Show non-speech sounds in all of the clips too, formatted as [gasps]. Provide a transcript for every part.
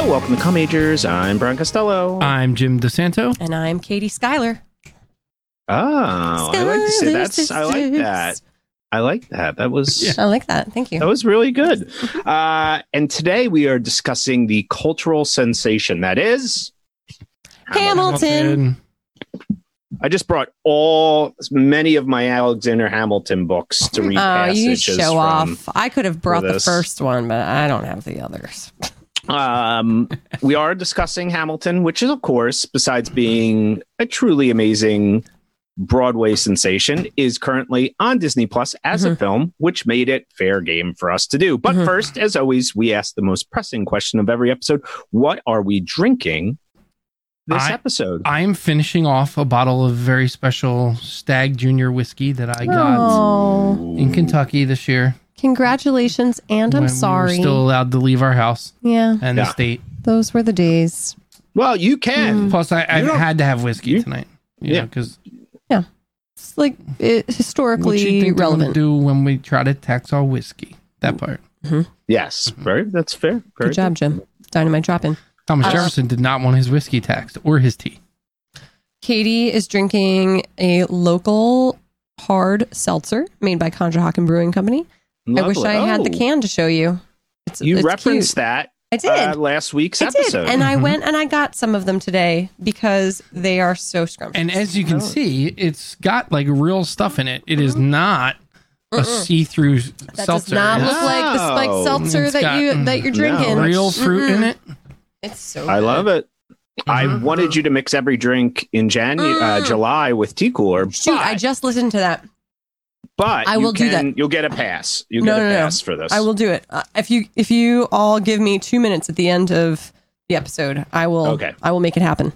Hello, welcome to Majors. I'm Brian Costello. I'm Jim DeSanto. And I'm Katie Schuyler. oh, I like to say that's. I like that. I like that. That was I like that. Thank you. that was really good. Uh, and today we are discussing the cultural sensation that is. Hamilton. I just brought all many of my Alexander Hamilton books to read Oh, you show from. off. I could have brought the first one, but I don't have the others. Um, we are discussing Hamilton, which is, of course, besides being a truly amazing Broadway sensation, is currently on Disney Plus as a Mhm. film, which made it fair game for us to do. But Mhm. first, as always, we ask the most pressing question of every episode: What are we drinking this I- episode? I'm finishing off a bottle of very special Stagg Junior whiskey that I got Oh, in Kentucky this year. Congratulations. And when I'm we were sorry. still allowed to leave our house yeah, and Yeah. the state. those were the days. well, you can. Mm. Plus, I, I You don't- had to have whiskey you- tonight. You Yeah. because Yeah. It's like it, what you historically think they're relevant. do when we try to tax our whiskey? That part. Mm-hmm. Yes, mm-hmm. very. That's fair. Very Good job, Jim. Dynamite dropping. Thomas Uh, Jefferson did not want his whiskey taxed or his tea. Katie is drinking a local hard seltzer made by Conshohocken Brewing Company. I wish Lovely. I had the Oh, can to show you. It's, You it's referenced cute. that I did. uh, last week's I episode. did, and I Mhm. went and I got some of them today because they are so scrumptious. And as you can Oh. see, it's got like real stuff in it. It is not a Mm-mm. see-through seltzer. that does not It's look like the No. spiked seltzer It's that got- you that you're no, drinking. real fruit in Mm-mm. it. It's so. I good. love it. I Mhm. wanted you to mix every drink in January, uh, Mm. July with tea cooler. Shoot, but, I just listened to that. But I you will do that. You'll get a pass. You No, get a no, no. pass for this. I will do it uh, if you if you all give me two minutes at the end of the episode. I will. Okay. I will make it happen.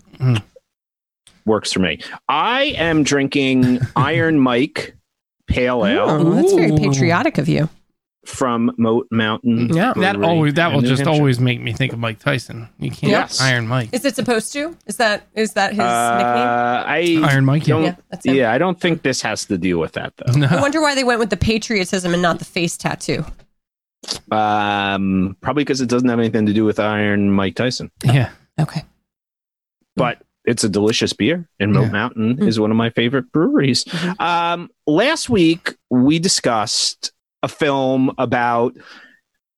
Works for me. I am drinking [laughs] Iron Mike Pale Ale Oh, that's very patriotic of you. From Moat Mountain. Yeah. That always that will New just Hampshire. always make me think of Mike Tyson. You can't Yes. Iron Mike. Is it supposed to? Is that is that his nickname? Uh, I Iron Mike. Yeah. don't- Yeah, that's him. yeah, I don't think this has to deal with that though. No. [laughs] I wonder why they went with the patriotism and not the face tattoo. Um, probably because it doesn't have anything to do with Iron Mike Tyson. yeah. Okay. but it's a delicious beer and Moat Yeah. Mountain Mm. is one of my favorite breweries. Mhm. Um, last week we discussed a film about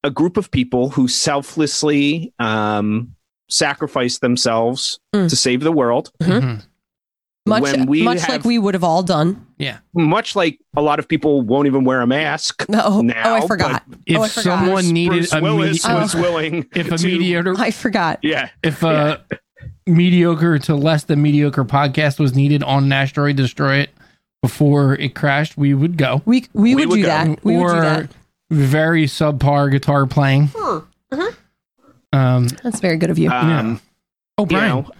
a group of people who selflessly um, sacrifice themselves Mm. to save the world, Mhm. Much we much have- like we would have all done. Yeah. Much like a lot of people won't even wear a mask. Oh, Now, oh I forgot. If Oh, I forgot. someone needed Bruce a Willis medi- was willing [laughs] if a to- mediocre I forgot. yeah, if a mediocre to less than mediocre podcast was needed on an asteroid destroy it before it crashed, we would go. We we, We would, would do go. that. We would do or that. very subpar guitar playing. Hmm. Um, That's very good of you. um, oh, you Brian, know,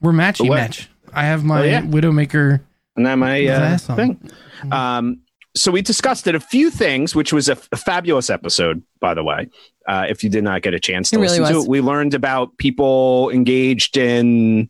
we're matchy What? match. I have my Oh, yeah. Widowmaker. and that my uh, thing. Um, so we discussed it a few things, which was a, f- a fabulous episode, by the way. Uh, if you did not get a chance to It really listen to it, we learned about people engaged in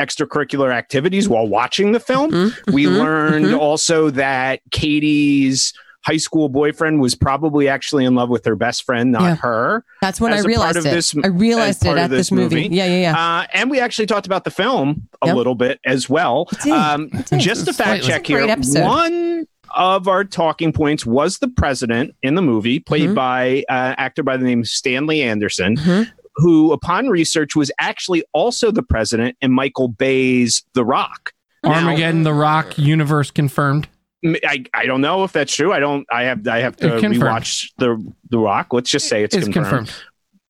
extracurricular activities while watching the film. Mhm, We mhm, learned mhm. also that Katie's high school boyfriend was probably actually in love with her best friend, not Yeah. her. That's when I as a part realized it. this- I realized part it at this movie. movie. Yeah, yeah, yeah. Uh, and we actually talked about the film a Yep. little bit as well. It. Um, It just a fact check here. episode. One of our talking points was the president in the movie, played Mhm. by uh, actor by the name of Stanley Anderson, Mhm. Who, upon research, was actually also the president in Michael Bay's The Rock. Now- Armageddon, The Rock, universe confirmed. I, I don't know if that's true. I don't. I have I have to It's confirmed. rewatch the The Rock. Let's just say it's, It's confirmed. confirmed.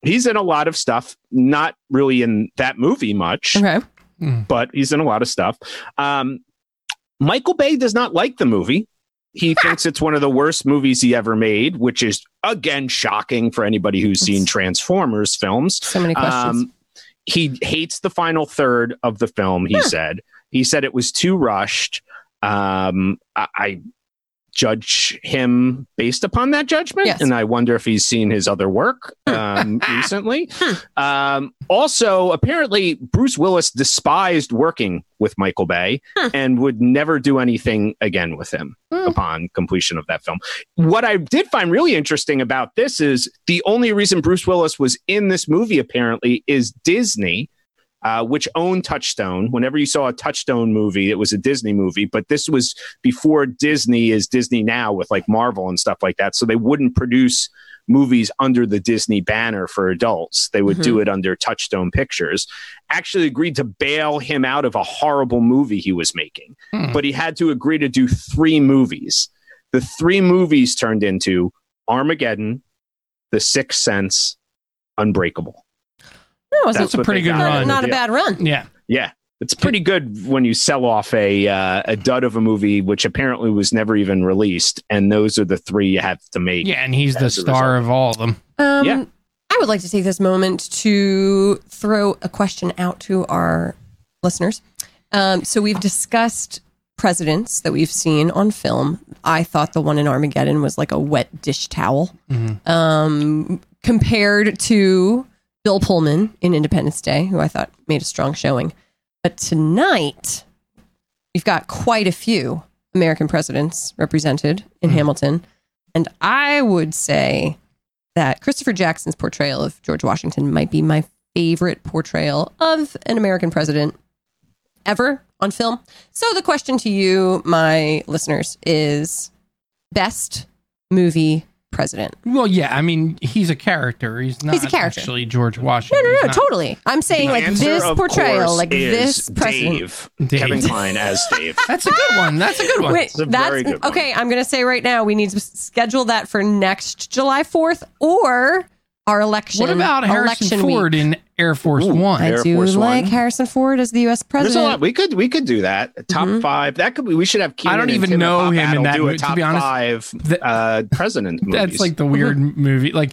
He's in a lot of stuff. Not really in that movie much. okay. but he's in a lot of stuff. Um, Michael Bay does not like the movie. He thinks it's one of the worst movies he ever made, which is again shocking for anybody who's seen Transformers films. So many questions. Um, he hates the final third of the film. He Huh. said he said it was too rushed. Um, I, I judge him based upon that judgment. Yes. And I wonder if he's seen his other work um, [laughs] recently. Hmm. Um, also, apparently, Bruce Willis despised working with Michael Bay Hmm. and would never do anything again with him Hmm. upon completion of that film. What I did find really interesting about this is the only reason Bruce Willis was in this movie, apparently, is Disney uh, which owned Touchstone. Whenever you saw a Touchstone movie, it was a Disney movie, but this was before Disney is Disney now with like Marvel and stuff like that. So they wouldn't produce movies under the Disney banner for adults. They would do it under Touchstone Pictures. Actually agreed to bail him out of a horrible movie he was making, Hmm. but he had to agree to do three movies. The three movies turned into Armageddon, The Sixth Sense, Unbreakable. That wasn't That's a pretty good got not, out run. not a bad run. Yeah. Yeah, it's pretty good when you sell off a uh, a dud of a movie, which apparently was never even released, and those are the three you have to make. Yeah, and he's the As a star of all of them. Um, Yeah. I would like to take this moment to throw a question out to our listeners. Um, so we've discussed presidents that we've seen on film. I thought the one in Armageddon was like a wet dish towel Mhm. um, compared to Bill Pullman in Independence Day, who I thought made a strong showing. But tonight, we've got quite a few American presidents represented in hmm. Hamilton. And I would say that Christopher Jackson's portrayal of George Washington might be my favorite portrayal of an American president ever on film. So the question to you, my listeners, is best movie president. Well, yeah, I mean, he's a character. He's not He's a character. actually George Washington. no, no, no, not- totally. I'm saying like answer, this of portrayal, like is this president. Dave, Dave. Kevin Kline as Dave. [laughs] That's a good one. That's a good one. Wait, It's a that's very good one. okay. I'm going to say right now we need to schedule that for next July 4th or our election. What about Harrison election Ford Week. in Air Force Ooh, One? I Air do Force like One. Harrison Ford as the U.S. There's a president. lot. We could we could do that. Top Mhm. five. That could be. We should have. Keenan I don't even know him in that do mo- a to be honest. five Th- uh, president [laughs] movies. That's like the weird movie. Like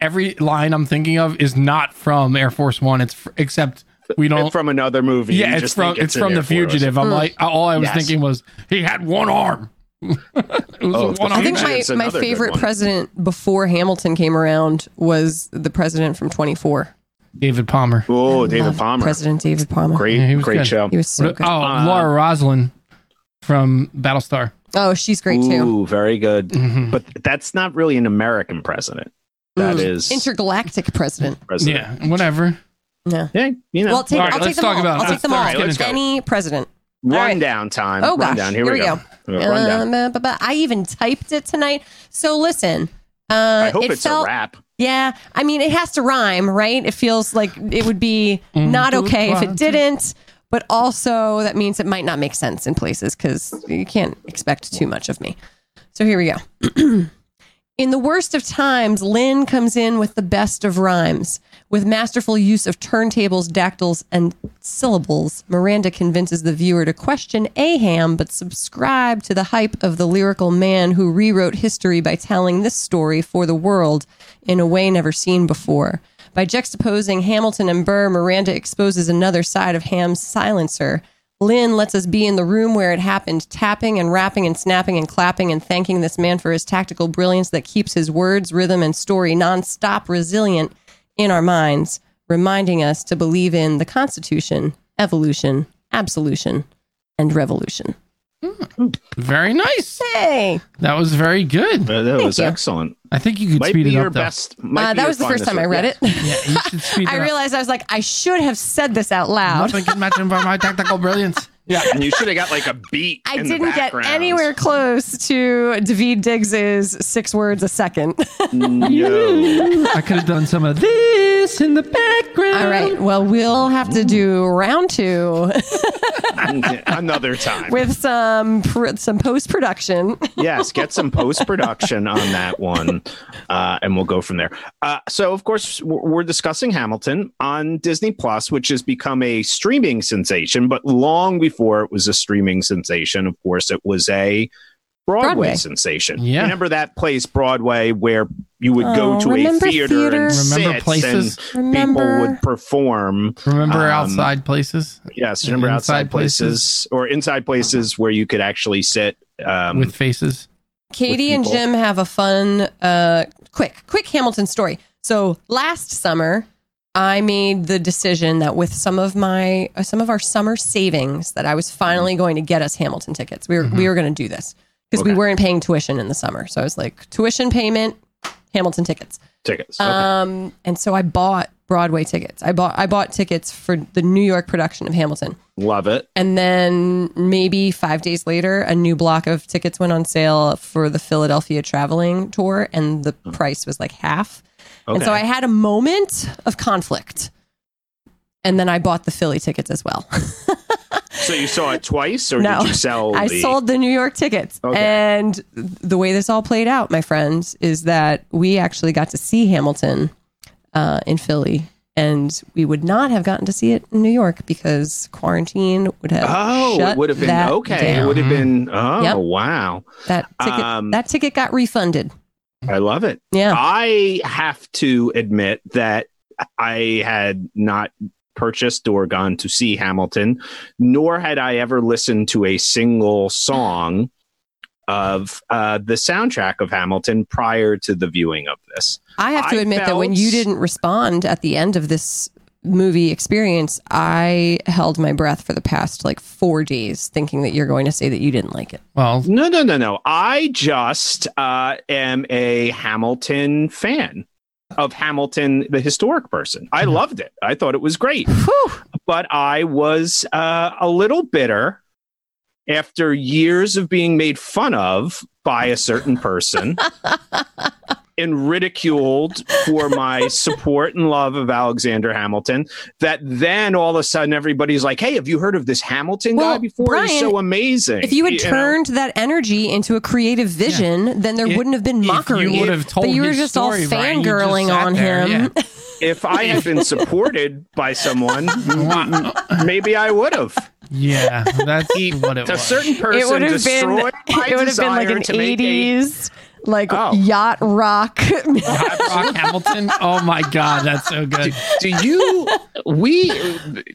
every line I'm thinking of is not from Air Force One. It's f- except we don't. from another movie. yeah, You it's just from think it's in from Air the Force. fugitive. I'm Hmm. like all I was Yes. thinking was he had one arm. It was Oh, a I think my, my favorite president before Hamilton came around was the president from 24. David Palmer. Oh, David Palmer. President David Palmer. Great, Yeah, great good. show. He was so oh, good. Uh, Laura Roslin from Battlestar. Oh, she's great too. Ooh, very good. Mhm. But that's not really an American president. That Mm. is Intergalactic president. president. Yeah, whatever. Yeah. Yeah, you know. Well, I'll take, All right, I'll take let's them talk all. about- I'll take them all all. right. Any president. All right. rundown time. Oh gosh, rundown. Here, we go. go. Rundown. Um, uh, but, but I even typed it tonight. So listen, uh, I hope it it's felt, a rap. Yeah, I mean, it has to rhyme, right? It feels like it would be Mm, not okay if it didn't, but also that means it might not make sense in places because you can't expect too much of me. So here we go. [clears throat] In the worst of times, Lin comes in with the best of rhymes. With masterful use of turntables, dactyls, and syllables, Miranda convinces the viewer to question Aham, but subscribe to the hype of the lyrical man who rewrote history by telling this story for the world in a way never seen before. By juxtaposing Hamilton and Burr, Miranda exposes another side of Ham's silencer. Lin lets us be in the room where it happened, tapping and rapping and snapping and clapping and thanking this man for his tactical brilliance that keeps his words, rhythm, and story nonstop resilient in our minds, reminding us to believe in the Constitution, evolution, absolution, and revolution. Very nice. Hey, That was very good. Uh, that was you. excellent. I think you could Might speed be it your up though. best. might uh, be that your was the first time I read it. Yeah, you should speed [laughs] it I up. realized I was like, I should have said this out loud. Nothing can match him for my tactical brilliance. Yeah. And you should have got like a beat. I in didn't get anywhere close to Daveed Diggs's six words a second. No. I could have done some of this in the background. All right. Well, we'll have to do round two [laughs] Another time. with some pr- some post production. yes, get some post production on that one, uh, and we'll go from there. Uh, so, of course, we're we're discussing Hamilton on Disney Plus, which has become a streaming sensation. But long before it was a streaming sensation, of course, it was a Broadway, Broadway. sensation. Yeah. Remember that place, Broadway, where you would Oh, go to a theater, theater? and Remember sit, places? and Remember? people would perform. Remember Um, outside places Yes, remember outside places, places? or inside places where you could actually sit. Um, with faces? Katie and. Jim have a fun, uh, quick, quick Hamilton story. So last summer, I made the decision that with some of my uh, some of our summer savings, that I was finally going to get us Hamilton tickets. We were we were going to do this because we weren't paying tuition in the summer. So I was like, tuition payment, Hamilton tickets. Tickets. Okay. Um, and so I bought Broadway tickets. I bought I bought tickets for the New York production of Hamilton. Love it. And then maybe five days later, a new block of tickets went on sale for the Philadelphia traveling tour, and the price was like half. And so I had a moment of conflict. And then I bought the Philly tickets as well. So you saw it twice, or [laughs] No. did you sell? I the- sold the New York tickets. Okay. And the way this all played out, my friends, is that we actually got to see Hamilton uh, in Philly. And we would not have gotten to see it in New York because quarantine would have Oh, it would have been okay. It would have been. Oh, Yep. wow! That ticket, Um, that ticket got refunded. I love it. Yeah. I have to admit that I had not purchased or gone to see Hamilton, nor had I ever listened to a single song of uh, the soundtrack of Hamilton prior to the viewing of this. I have to I admit that when you didn't respond at the end of this movie experience, I held my breath for the past like four days, thinking that you're going to say that you didn't like it. Well, No, no, no, no. I just uh, am a Hamilton fan of Hamilton, the historic person. I loved it. I thought it was great. Whew. but I was uh, a little bitter after years of being made fun of by a certain person [laughs] and ridiculed for my [laughs] support and love of Alexander Hamilton. That then all of a sudden everybody's like, "Hey, have you heard of this Hamilton guy Well, before? He's so amazing." If you had know? turned that energy into a creative vision, then there If- wouldn't have been mockery. you would have told but you were just all story, Brian, you just fangirling on there, him. yeah. [laughs] if I had been supported by someone, [laughs] maybe I would have. yeah, that's what it A was. certain person it would have been my it would have been like an to make a- eighties like Oh. yacht rock. Hot [laughs] Rock Hamilton. Oh my god, that's so good. do you we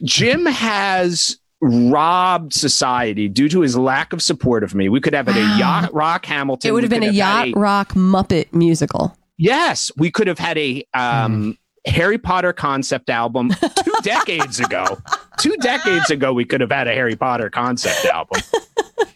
jim has robbed society due to his lack of support of me we could have had Wow. a yacht rock hamilton it would have been a yacht had rock Muppet musical. yes we could have had a um Hmm. Harry potter concept album two [laughs] decades ago two decades ago we could have had a harry potter concept album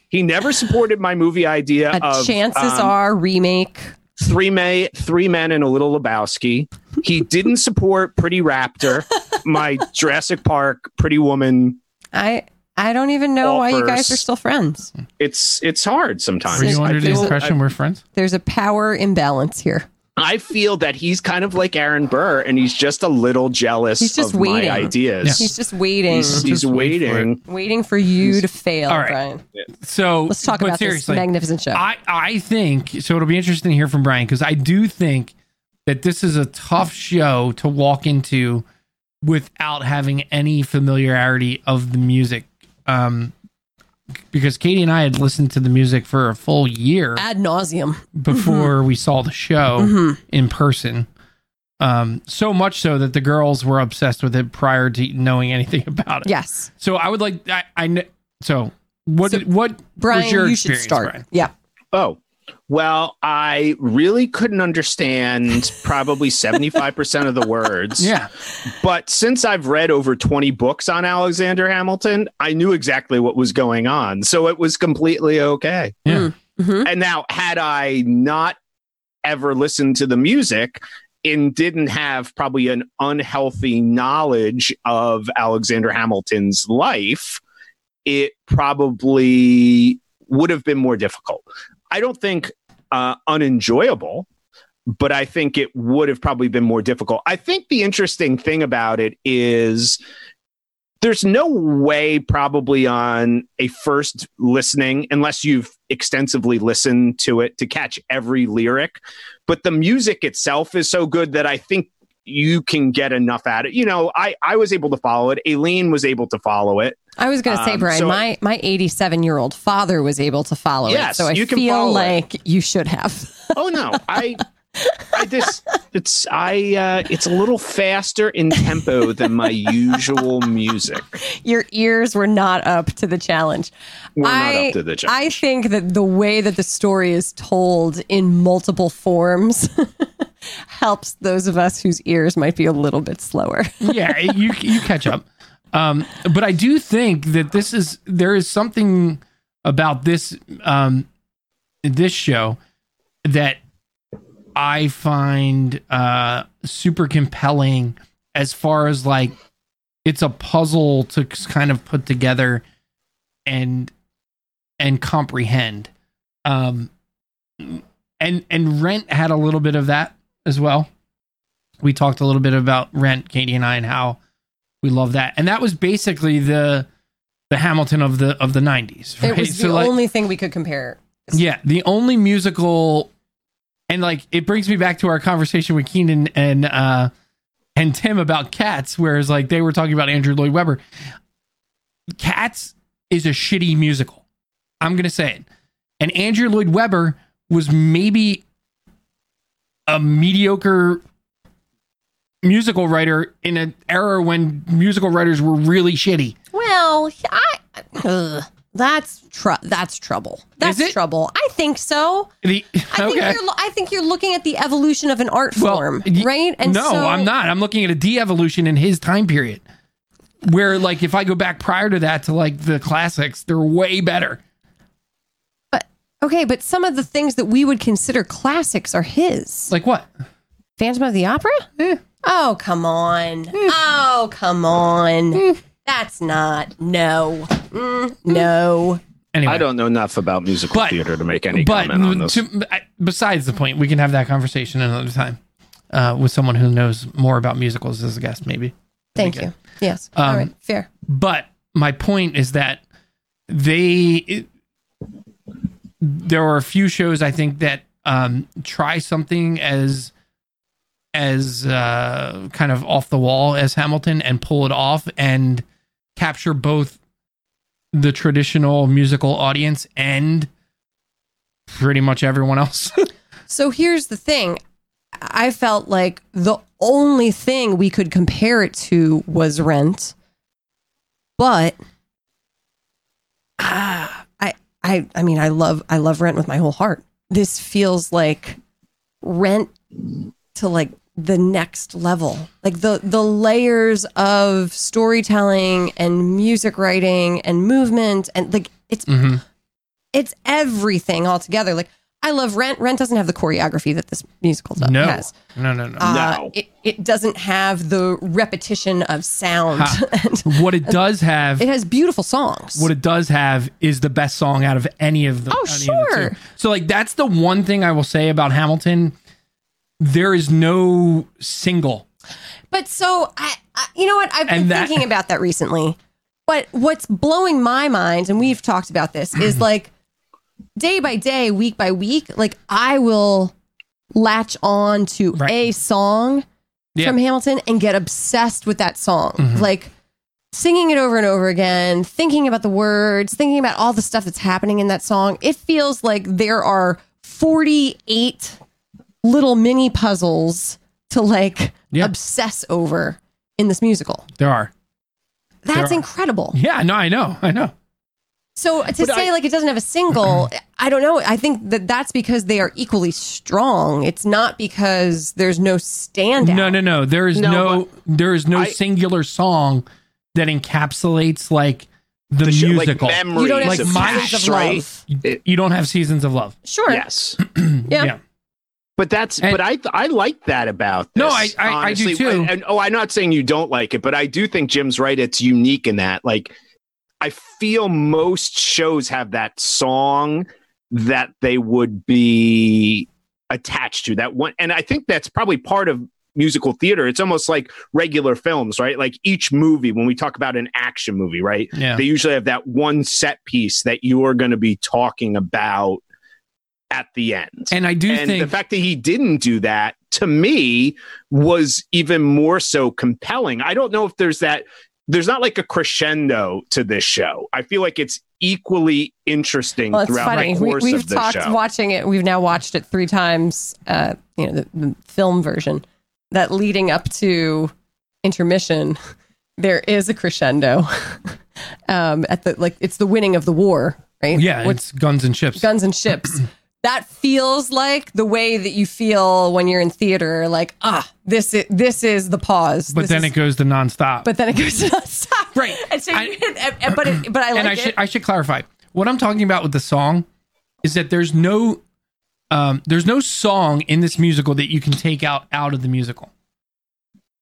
he never supported my movie idea A of chances um, are remake. three may three men and a little Lebowski. He didn't support Pretty Raptor, my Jurassic Park Pretty Woman. I I don't even know why you guys are still friends. It's it's hard sometimes. Were you I under the feel- impression we're friends? There's a power imbalance here. I feel that he's kind of like Aaron Burr, and he's just a little jealous He's just of waiting. my ideas. He's just waiting, He's, he's Just wait for waiting. waiting for you to fail, All right. Brian. So Let's talk about this magnificent show. I, I think so. It'll be interesting to hear from Brian because I do think that this is a tough show to walk into without having any familiarity of the music. Um, because Katie and I had listened to the music for a full year Ad nauseum. [laughs] before we saw the show Mhm. in person. Um, so much so that the girls were obsessed with it prior to knowing anything [laughs] about it. Yes, So I would like I, I so what So, did, what Brian, was your you should experience, start. Brian? Yeah, Oh, well, I really couldn't understand probably 75% of the words. [laughs] Yeah. But since I've read over 20 books on Alexander Hamilton, I knew exactly what was going on. So it was completely okay. Yeah. Mhm. And now, had I not ever listened to the music and didn't have probably an unhealthy knowledge of Alexander Hamilton's life, it probably would have been more difficult. I don't think uh, unenjoyable, but I think it would have probably been more difficult. I think the interesting thing about it is there's no way, probably on a first listening, unless you've extensively listened to it to catch every lyric. But the music itself is so good that I think you can get enough at it. You know, I, I was able to follow it. Aileen was able to follow it. I was going to say, Um, Brian, so- my my 87 year old father was able to follow Yes, it, so I you can feel follow it. like you should have. [laughs] Oh no, I I just it's I uh it's a little faster in tempo than my [laughs] usual music. Your ears were not up to the challenge. We're I, not up to the challenge. I think that the way that the story is told in multiple forms [laughs] helps those of us whose ears might be a little bit slower. yeah, you you catch up. Um, but I do think that this is there is something about this um, this show that I find uh, super compelling as far as like it's a puzzle to kind of put together and and comprehend. Um, and and Rent had a little bit of that as well. We talked a little bit about Rent, Katie and I, and how we love that. And that was basically the the Hamilton of the of the nineties. Right? It was the like, only thing we could compare. yeah, the only musical, and like it brings me back to our conversation with Keenan and uh and Tim about Cats, whereas like they were talking about Andrew Lloyd Webber. Cats is a shitty musical. I'm gonna say it. And Andrew Lloyd Webber was maybe a mediocre musical writer in an era when musical writers were really shitty. Well, I ugh, that's tr- that's trouble. That's trouble. I think so. The, I think you're I think you're looking at the evolution of an art form, y- right? no, so- I'm not. I'm looking at a de-evolution in his time period. Where like if I go back prior to that to like the classics, they're way better. But okay, but some of the things that we would consider classics are his. Like what? Phantom of the Opera? Eh. Oh, come on. Oh, come on. That's not. No. Mm, no. Anyway, I don't know enough about musical But- theater to make any but comment on this. to- besides the point, we can have that conversation another time uh, with someone who knows more about musicals as a guest, maybe. Thank That'd you. Yes. All Um, right. Fair. But my point is that they it- there are a few shows I think that um, try something as as uh, kind of off the wall as Hamilton and pull it off and capture both the traditional musical audience and pretty much everyone else. [laughs] So here's the thing. I felt like the only thing we could compare it to was Rent, but ah, I, I, I mean, I love, I love Rent with my whole heart. This feels like Rent to like the next level, like the the layers of storytelling and music writing and movement and like it's Mhm. it's everything all together. Like I love Rent. Rent doesn't have the choreography that this musical does. No, has. no, no, no. Uh, No. it, it doesn't have the repetition of sound. And [laughs] what it does have it has beautiful songs. what it does have is the best song out of any of the. Oh, any of the sure. So like that's the one thing I will say about Hamilton. There is no single. But so I, I you know what? I've been that- thinking about that recently. But what's blowing my mind, and we've talked about this, is like day by day, week by week, like I will latch on to Right. a song Yeah. from Hamilton and get obsessed with that song. Mhm. Like singing it over and over again, thinking about the words, thinking about all the stuff that's happening in that song. It feels like there are 48 little mini puzzles to like Yeah. obsess over in this musical. There are. That's are. incredible. Yeah, no, I know, I know. So to But say I- like it doesn't have a single, I don't know. I think that that's because they are equally strong. It's not because there's no standout. No, no, no. There is No, no, there is no I- singular song that encapsulates like the, The show- like musical. memories You don't have Like of my- seasons of love. you, you don't have seasons of love. Sure. Yes. [clears throat] Yeah. But that's And- but I I like that about this, No, I- I- I do honestly. too. And, and- oh, I'm not saying you don't like it, but I do think Jim's right. It's unique in that. Like, I feel most shows have that song that they would be attached to. That one, and I think that's probably part of musical theater. It's almost like regular films, right? Like each movie, when we talk about an action movie, right? Yeah. they usually have that one set piece that you're going to be talking about at the end. And I do and think the fact that he didn't do that to me was even more so compelling. I don't know if there's that there's not like a crescendo to this show. I feel like it's equally interesting Well, it's throughout funny. the We, course we've of the talked show. watching it. We've now watched it three times. Uh, you know, the, the film version. That leading up to intermission, there is a crescendo. [laughs] um, at the like, it's the winning of the war, right? Yeah, With it's guns and ships. guns and ships. [clears throat] that feels like the way that you feel when you're in theater. Like, ah, this is this is the pause. but This then is- it goes to nonstop. but then it goes to stop. Right. [laughs] And so, I- you, but it, but I like and I it. should I should clarify what I'm talking about with the song is that there's no um, there's no song in this musical that you can take out out of the musical.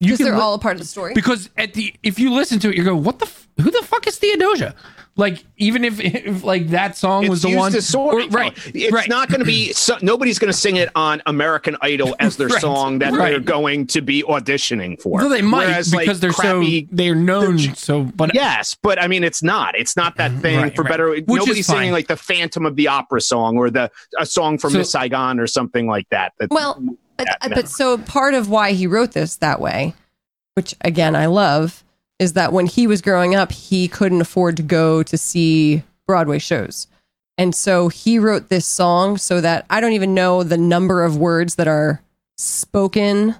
You because can they're li- all a part of the story. because at the if you listen to it, you go, what the f- who the fuck is Theodosia? Like even if, [laughs] if like that song it's was the one, as or- right? It's right. not going to be. So, nobody's going to sing it on American Idol [laughs] as their Right, song that right. they're going to be auditioning for. Well, they might Whereas, because like, they're crappy, so they're known so. But Yes, but I mean, it's not. It's not that mm-hmm, thing Right, for right. better. Which nobody's singing like the Phantom of the Opera song or the a song from So- Miss Saigon or something like that. that Well, but, but so part of why he wrote this that way, which again I love, is that when he was growing up, he couldn't afford to go to see Broadway shows. And so he wrote this song so that I don't even know the number of words that are spoken.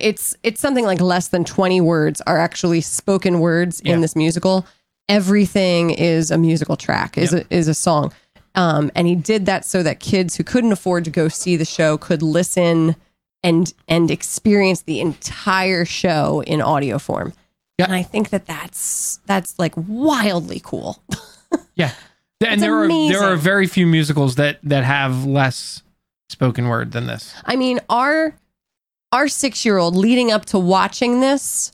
It's it's something like less than 20 words are actually spoken words Yeah. in this musical. Everything is a musical track, is a, is a song. Um, and he did that so that kids who couldn't afford to go see the show could listen and and experience the entire show in audio form. Yeah. And I think that that's that's like wildly cool. [laughs] yeah, and It's there are there are very few musicals that that have less spoken word than this. I mean, our our six year old leading up to watching this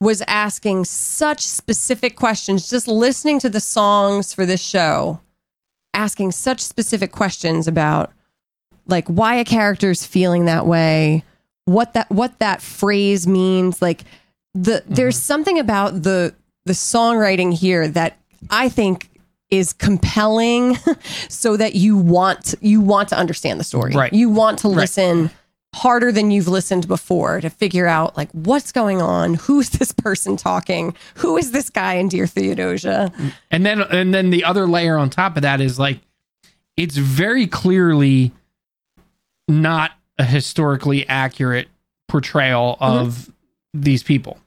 was asking such specific questions, just listening to the songs for this show, asking such specific questions about like why a character is feeling that way, what that what that phrase means. Like the mm-hmm. there's something about the the songwriting here that I think is compelling [laughs] so that you want you want to understand the story. Right. You want to Right. listen harder than you've listened before to figure out like what's going on, who's this person talking, who is this guy in Dear Theodosia? And then and then the other layer on top of that is like it's very clearly not a historically accurate portrayal of these people.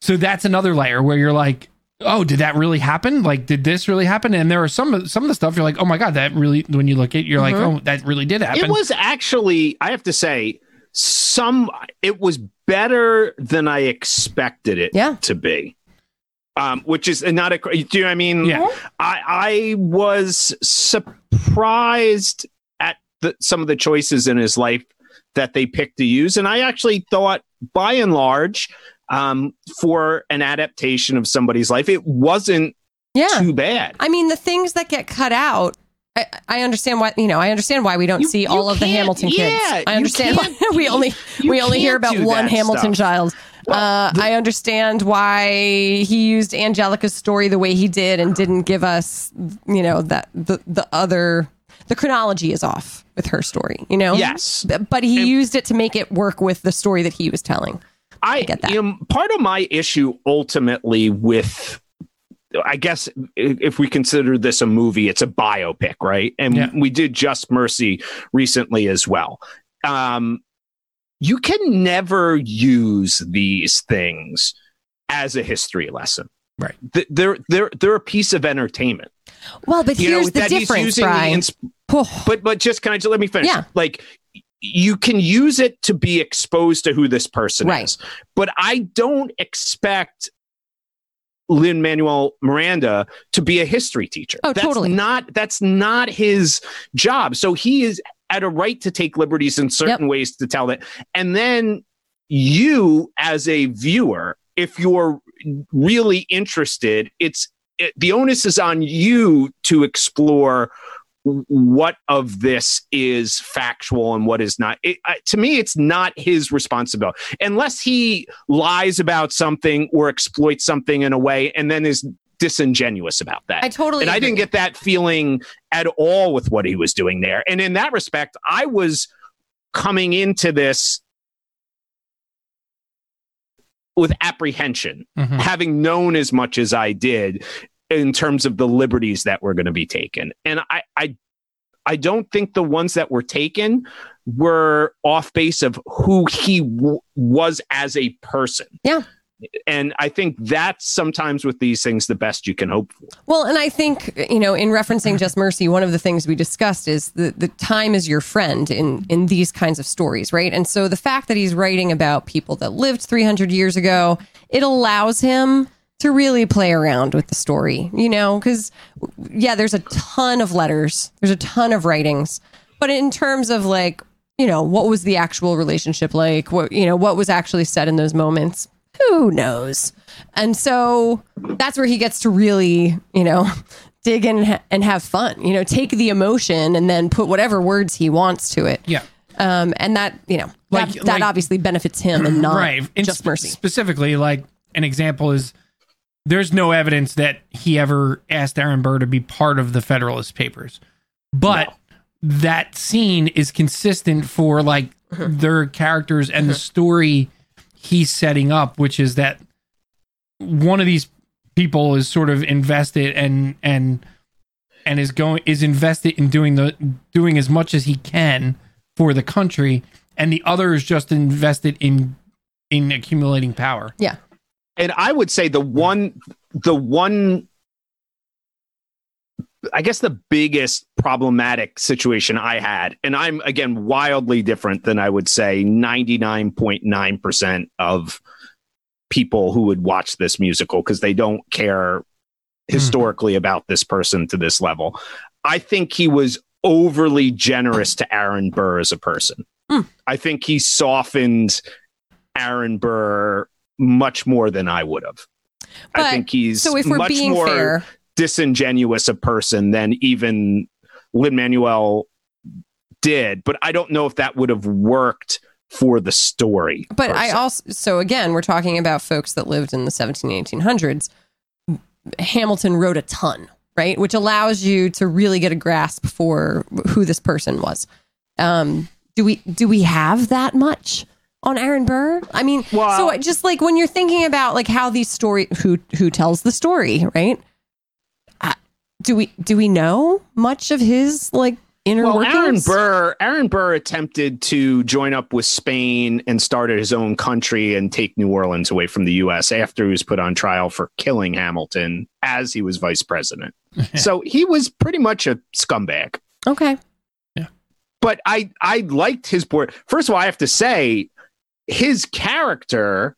So that's another layer where you're like, oh, did that really happen? Like, did this really happen? And there are some some of the stuff you're like, oh my god, that really. When you look at, it, you're like, oh, that really did happen. it was actually, I have to say, some. It was better than I expected it Yeah. to be. Um, which is not a. Do you know what I mean? Yeah. I I was surprised at the, some of the choices in his life that they picked to use, and I actually thought, by and large, um, for an adaptation of somebody's life, it wasn't Yeah. too bad. I mean, the things that get cut out. I, I understand why you know. I understand why we don't You- see all of the Hamilton kids. yeah, I understand why [laughs] we only we only hear about one Hamilton stuff. child. uh, I understand why he used Angelica's story the way he did and didn't give us, you know, that the the other the chronology is off with her story. You know, Yes. B- but he And- used it to make it work with the story that he was telling. I, get that. You know, part of my issue ultimately with, I guess, if we consider this a movie, it's a biopic, right? And Yeah. we did Just Mercy recently as well. Um, you can never use these things as a history lesson. Right. They're they're they're a piece of entertainment. Well, but You know here's the that he's difference, using the Brian. ins- Oh, but but just can I just let me finish? Yeah. Like you can use it to be exposed to who this person Right. is, but I don't expect Lin Manuel Miranda to be a history teacher. Oh, that's totally. Not that's not his job. So he is at a right to take liberties in certain ways to tell that, and then you as a viewer, if you're really interested, it's it, the onus is on you to explore what of this is factual and what is not. It, uh, to me, it's not his responsibility unless he lies about something or exploits something in a way and then is disingenuous about that. I totally. and I didn't get that feeling at all with what he was doing there. And in that respect, I was coming into this with apprehension, Mhm. having known as much as I did in terms of the liberties that were going to be taken. And I, I, I don't think the ones that were taken were off base of who he w- was as a person. Yeah. And I think that's sometimes with these things the best you can hope for. Well, and I think, you know, in referencing Just Mercy, one of the things we discussed is the, the time is your friend in, in these kinds of stories, right? And so the fact that he's writing about people that lived 300 years ago, it allows him to really play around with the story, you know, because, yeah, there's a ton of letters, there's a ton of writings, but in terms of like, you know, what was the actual relationship like? What, you know, what was actually said in those moments? Who knows? And so that's where he gets to really, you know, [laughs] dig in and, ha- and have fun. You know, take the emotion and then put whatever words he wants to it. Yeah. Um, and that, you know, Like- that, that like- obviously benefits him and [clears throat] not right. And just sp- mercy. Specifically, like an example is there's no evidence that he ever asked Aaron Burr to be part of the Federalist Papers, but that scene is consistent for like Mm-hmm. their characters and the story he's setting up, which is that one of these people is sort of invested and and and is going is invested in doing the doing as much as he can for the country and the other is just invested in in accumulating power yeah. and I would say the one, the one, I guess the biggest problematic situation I had, and I'm again wildly different than I would say 99.9% of people who would watch this musical because they don't care historically about this person to this level. I think he was overly generous to Aaron Burr as a person. Hmm. I think he softened Aaron Burr much more than I would have. But- I think he's So if we're much being more fair, disingenuous a person than even Lin Manuel did. But I don't know if that would have worked for the story. but per I also, so again, we're talking about folks that lived in the 17, 1800s. Hamilton wrote a ton, right? Which allows you to really get a grasp for who this person was. Um, do we do we have that much on Aaron Burr? I mean, Well- so just like when you're thinking about like how these story who who tells the story, right? Do we do we know much of his like inner Well, workings? Aaron Burr, Aaron Burr attempted to join up with Spain and started his own country and take New Orleans away from the U.S. after he was put on trial for killing Hamilton as he was vice president. [laughs] so he was pretty much a scumbag. Okay. Yeah. But I I liked his board. First of all, I have to say his character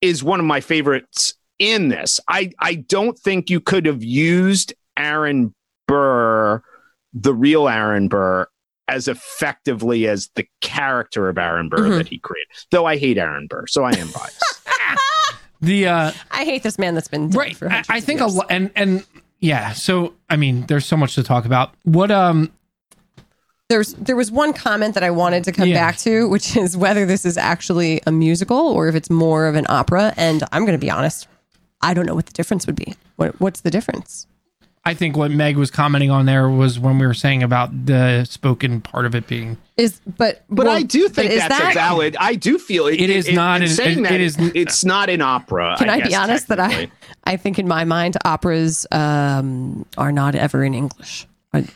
is one of my favorites in this. I I don't think you could have used Aaron Burr, the real Aaron Burr, as effectively as the character of Aaron Burr Mhm. that he created. Though I hate Aaron Burr, so I am biased. [laughs] the uh I hate this man that's been dead right for I, hundreds I of think a years. lot and and yeah so i mean there's so much to talk about what um There's there was one comment that I wanted to come Yeah. back to, which is whether this is actually a musical or if it's more of an opera. And I'm going to be honest, I don't know what the difference would be. What what's the difference? I think what meg was commenting on there was when we were saying about the spoken part of it being Is but But well, I do think that's that, a valid. I do feel it, It is not in an- saying it- that it is- It's not an opera. Can I, guess, be honest that I. I think in my mind operas um, are not ever in English.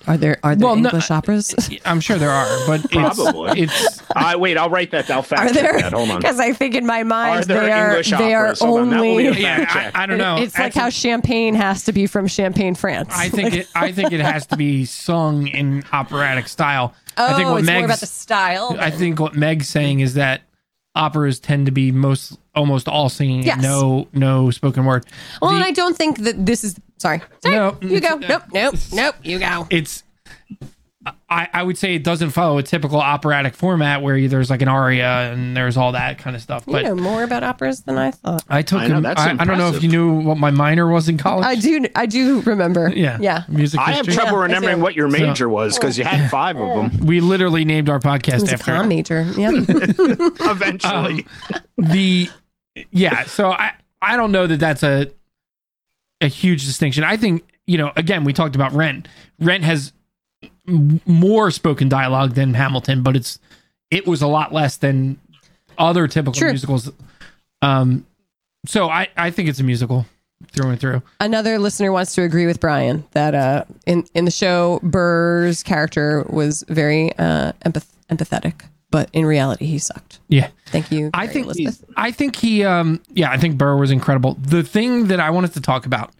Are, are there are there Well, no, English operas? [laughs] i'm sure there are but it's, Probably. it's Uh, wait, I'll write that. I'll fact Are check there? that. Hold on. Because I think in my mind Are there they are English they are operas? Hold on, that will be only. a yeah. I, I don't know It's like That's- how champagne has to be from Champagne, France. I think it. I think it has to be sung in operatic style. Oh, I think what it's more about the style. I think what Meg's saying is that operas tend to be most almost all singing, Yes. no no spoken word. well, The- and I don't think that this is. Sorry. Sorry. No, you go. [laughs] Nope. Nope. Nope. You go. it's. I, I would say it doesn't follow a typical operatic format where there's like an aria and there's all that kind of stuff. You know more about operas than I thought. I took. I know, that's I, I don't know if you knew what my minor was in college. I do. I do remember. [laughs] Yeah. Yeah. Music I have trouble Yeah, remembering what your major was because you had five of them we literally named our podcast was after com major. [laughs] Yeah. eventually. Um, the yeah so i i don't know that that's a a huge distinction i think you know again we talked about rent rent has m- more spoken dialogue than hamilton but it's it was a lot less than other typical True. musicals um so I I think it's a musical through and through. Another listener wants to agree with Brian that uh, in in the show, Burr's character was very uh, empath- empathetic, but in reality, he sucked. Yeah. Thank you. I think. I think he um yeah, I think Burr was incredible. The thing that I wanted to talk about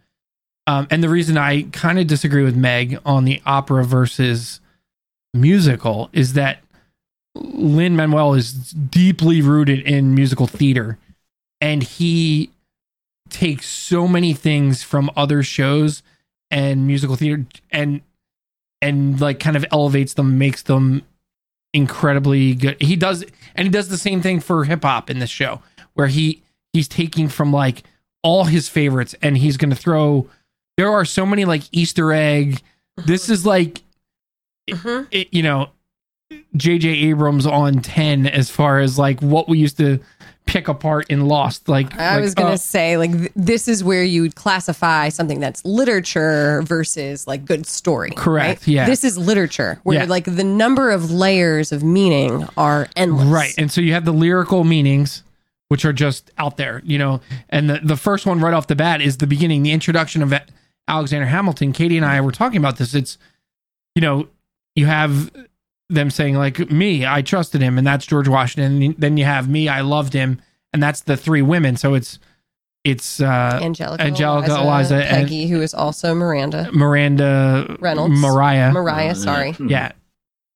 um and the reason I kind of disagree with Meg on the opera versus musical is that Lin Manuel is deeply rooted in musical theater and he takes so many things from other shows and musical theater and and like kind of elevates them makes them incredibly good. He does and he does the same thing for hip hop in this show where he he's taking from like all his favorites and he's going to throw there are so many like easter egg this is like Mhm. it, you know JJ Abrams on 10 as far as like what we used to pick apart in Lost like I like, was gonna uh, say like th- this is where you would classify something that's literature versus like good story. Correct, right? yeah. This is literature where Yeah. like the number of layers of meaning are endless. Right. And so you have the lyrical meanings, which are just out there, you know. And the, the first one right off the bat is the beginning, the introduction of Alexander Hamilton. Katie and I were talking about this. It's, you know, you have them saying, like, me, I trusted him, and that's George Washington. And then you have me, I loved him, and that's the three women. So it's, it's uh, Angelica, Angelica, Eliza, Eliza, and- Peggy, who is also Miranda Miranda Reynolds. Maria. Maria. Sorry, Yeah.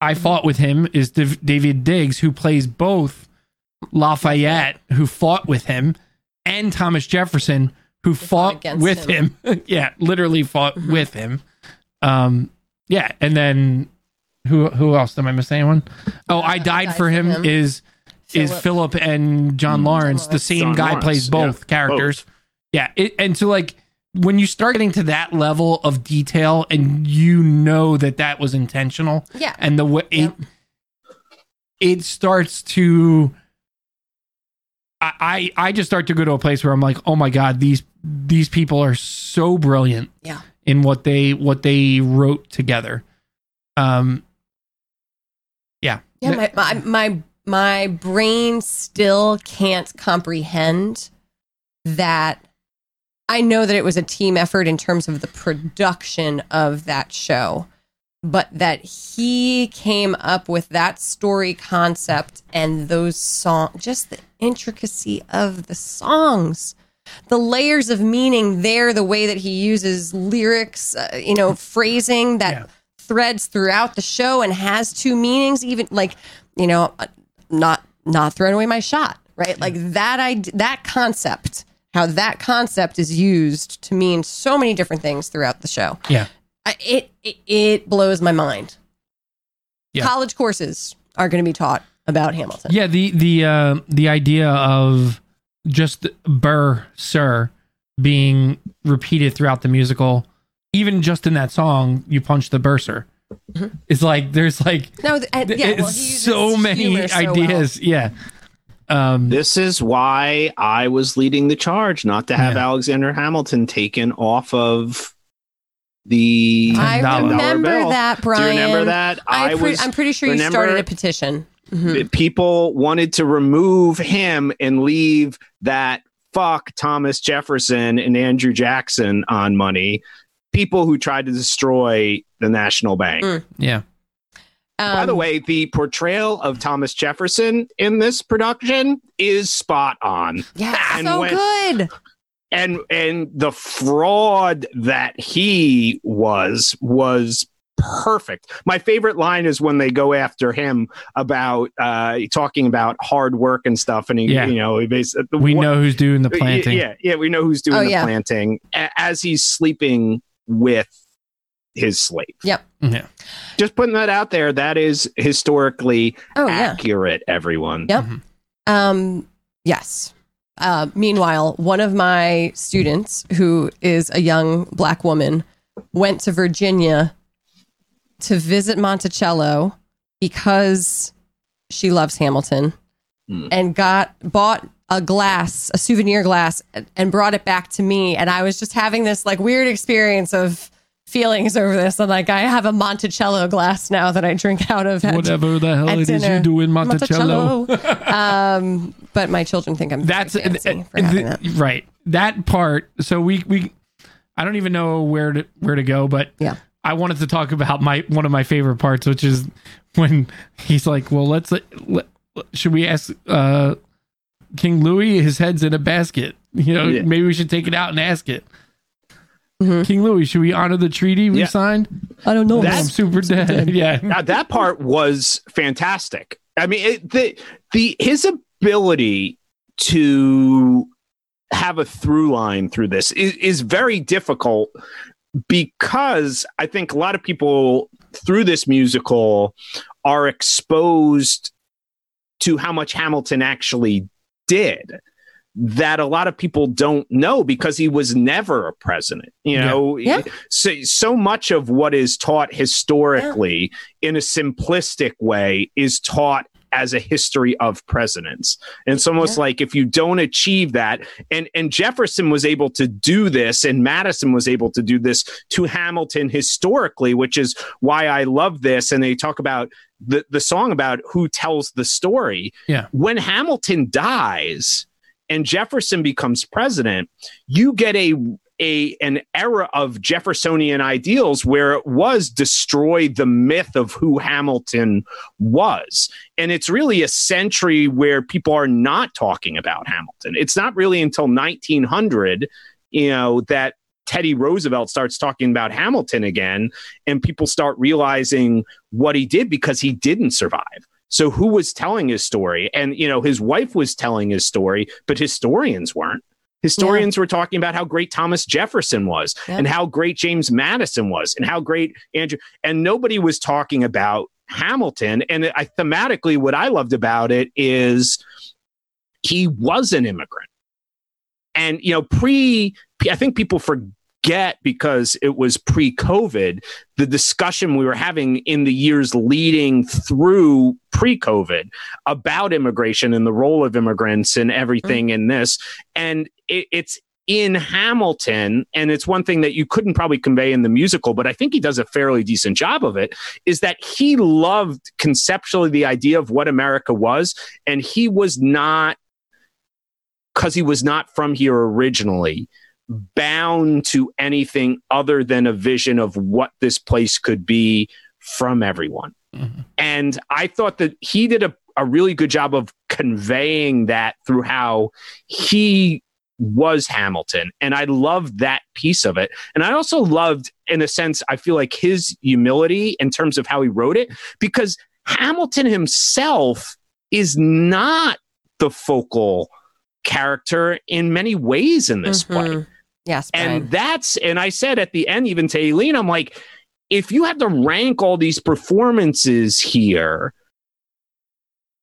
I fought with him is Dav- Daveed Diggs, who plays both Lafayette, who fought with him, and Thomas Jefferson, who fought, against with him. [laughs] yeah, literally fought Mm-hmm. with him. Um, yeah, and then who who else? Am I missing anyone? Oh, I died, for him, him. is is Philip. Philip and John Laurens. The same John guy Laurens, plays yeah, both characters. Yeah, it, and so like when you start getting to that level of detail, and you know that that was intentional, Yeah. and the way Yep. it, it starts to. I, I I just start to go to a place where I'm like, oh my god, these these people are so brilliant yeah. in what they what they wrote together. Um. Yeah. Yeah, my, my my my brain still can't comprehend that. I know that it was a team effort in terms of the production of that show, but that he came up with that story concept and those songs, just the intricacy of the songs, the layers of meaning there, the way that he uses lyrics, uh, you know, phrasing that Yeah. threads throughout the show and has two meanings, even like, you know, uh, not not throwing away my shot, right? Like that I that concept, how that concept is used to mean so many different things throughout the show. Yeah. I, it, it it blows my mind. Yeah. College courses are going to be taught about Hamilton. Yeah, the the uh, the idea of just Burr Sir being repeated throughout the musical, even just in that song, you punch the bursar. It's like there's like No, th- yeah, well, he uses so many humor so well. ideas. Yeah. Um This is why I was leading the charge not to have Yeah. Alexander Hamilton taken off of the I remember bill. that, Brian. Do you remember that? I pre- was I'm pretty sure you remember- started a petition. Mhm. people wanted to remove him and leave that fuck Thomas Jefferson and Andrew Jackson on money. People who tried to destroy the National Bank. Mm. yeah. By the Um, way, the portrayal of Thomas Jefferson in this production is spot on. yeah, and so when- good. and and the fraud that he was was perfect. My favorite line is when they go after him about uh talking about hard work and stuff and he Yeah. you know he basically We know who's doing the planting. yeah yeah we know who's doing Oh, the yeah. planting a- as he's sleeping with his slave. Yep. Yeah. Just putting that out there that is historically Oh yeah. accurate everyone. Yep. Um, yes. Uh, meanwhile, one of my students, who is a young black woman, went to Virginia to visit Monticello because she loves Hamilton Hmm. and got bought a glass, a souvenir glass, and- brought it back to me. And I was just having this like weird experience of feelings over this. I'm like, I have a Monticello glass now that I drink out of. At, Whatever the hell it is dinner. you do in Monticello. Monticello. [laughs] um, but my children think I'm That's very fancy for having uh, that. right. That part. So we we I don't even know where to where to go, but Yeah. I wanted to talk about my one of my favorite parts, which is when he's like, "Well, let's let, let- should we ask uh, King Louis? His head's in a basket. You know, Yeah. maybe we should take it out and ask it." Mhm. King Louis, should we honor the treaty we Yeah. signed? I don't know. I'm That's- super dead. yeah. Now that part was fantastic. I mean, it, the the his ability to have a through line through this is, is very difficult because I think a lot of people through this musical are exposed to how much Hamilton actually did that a lot of people don't know because he was never a president. You know, Yeah. so so much of what is taught historically in a simplistic way is taught as a history of presidents. And it's almost Yeah. like if you don't achieve that, and, and Jefferson was able to do this, and Madison was able to do this to Hamilton historically, which is why I love this. And they talk about the, the song about who tells the story. Yeah. When Hamilton dies and Jefferson becomes president, you get a a an era of Jeffersonian ideals where it was destroy the myth of who Hamilton was. And it's really a century where people are not talking about Hamilton. It's not really until 1900, you know, that Teddy Roosevelt starts talking about Hamilton again and people start realizing what he did because he didn't survive. So who was telling his story? And you know, his wife was telling his story, but historians weren't. Historians were talking about how great Thomas Jefferson was Yeah. and how great James Madison was and how great Andrew and nobody was talking about Hamilton and I thematically what I loved about it is he was an immigrant. And you know, pre I think people forget because it was pre-COVID, the discussion we were having in the years leading through pre-COVID about immigration and the role of immigrants and everything in this. And it, it's in Hamilton, and it's one thing that you couldn't probably convey in the musical, but I think he does a fairly decent job of it, is that he loved conceptually the idea of what America was, and he was not, because he was not from here originally, bound to anything other than a vision of what this place could be from everyone. Mhm. And I thought that he did a, a really good job of conveying that through how he was Hamilton. And I loved that piece of it. And I also loved, in a sense, I feel like his humility in terms of how he wrote it, because Hamilton himself is not the focal character in many ways in this play. Yes, Brian. And that's, and I said at the end, even to Aileen, I'm like, if you had to rank all these performances here,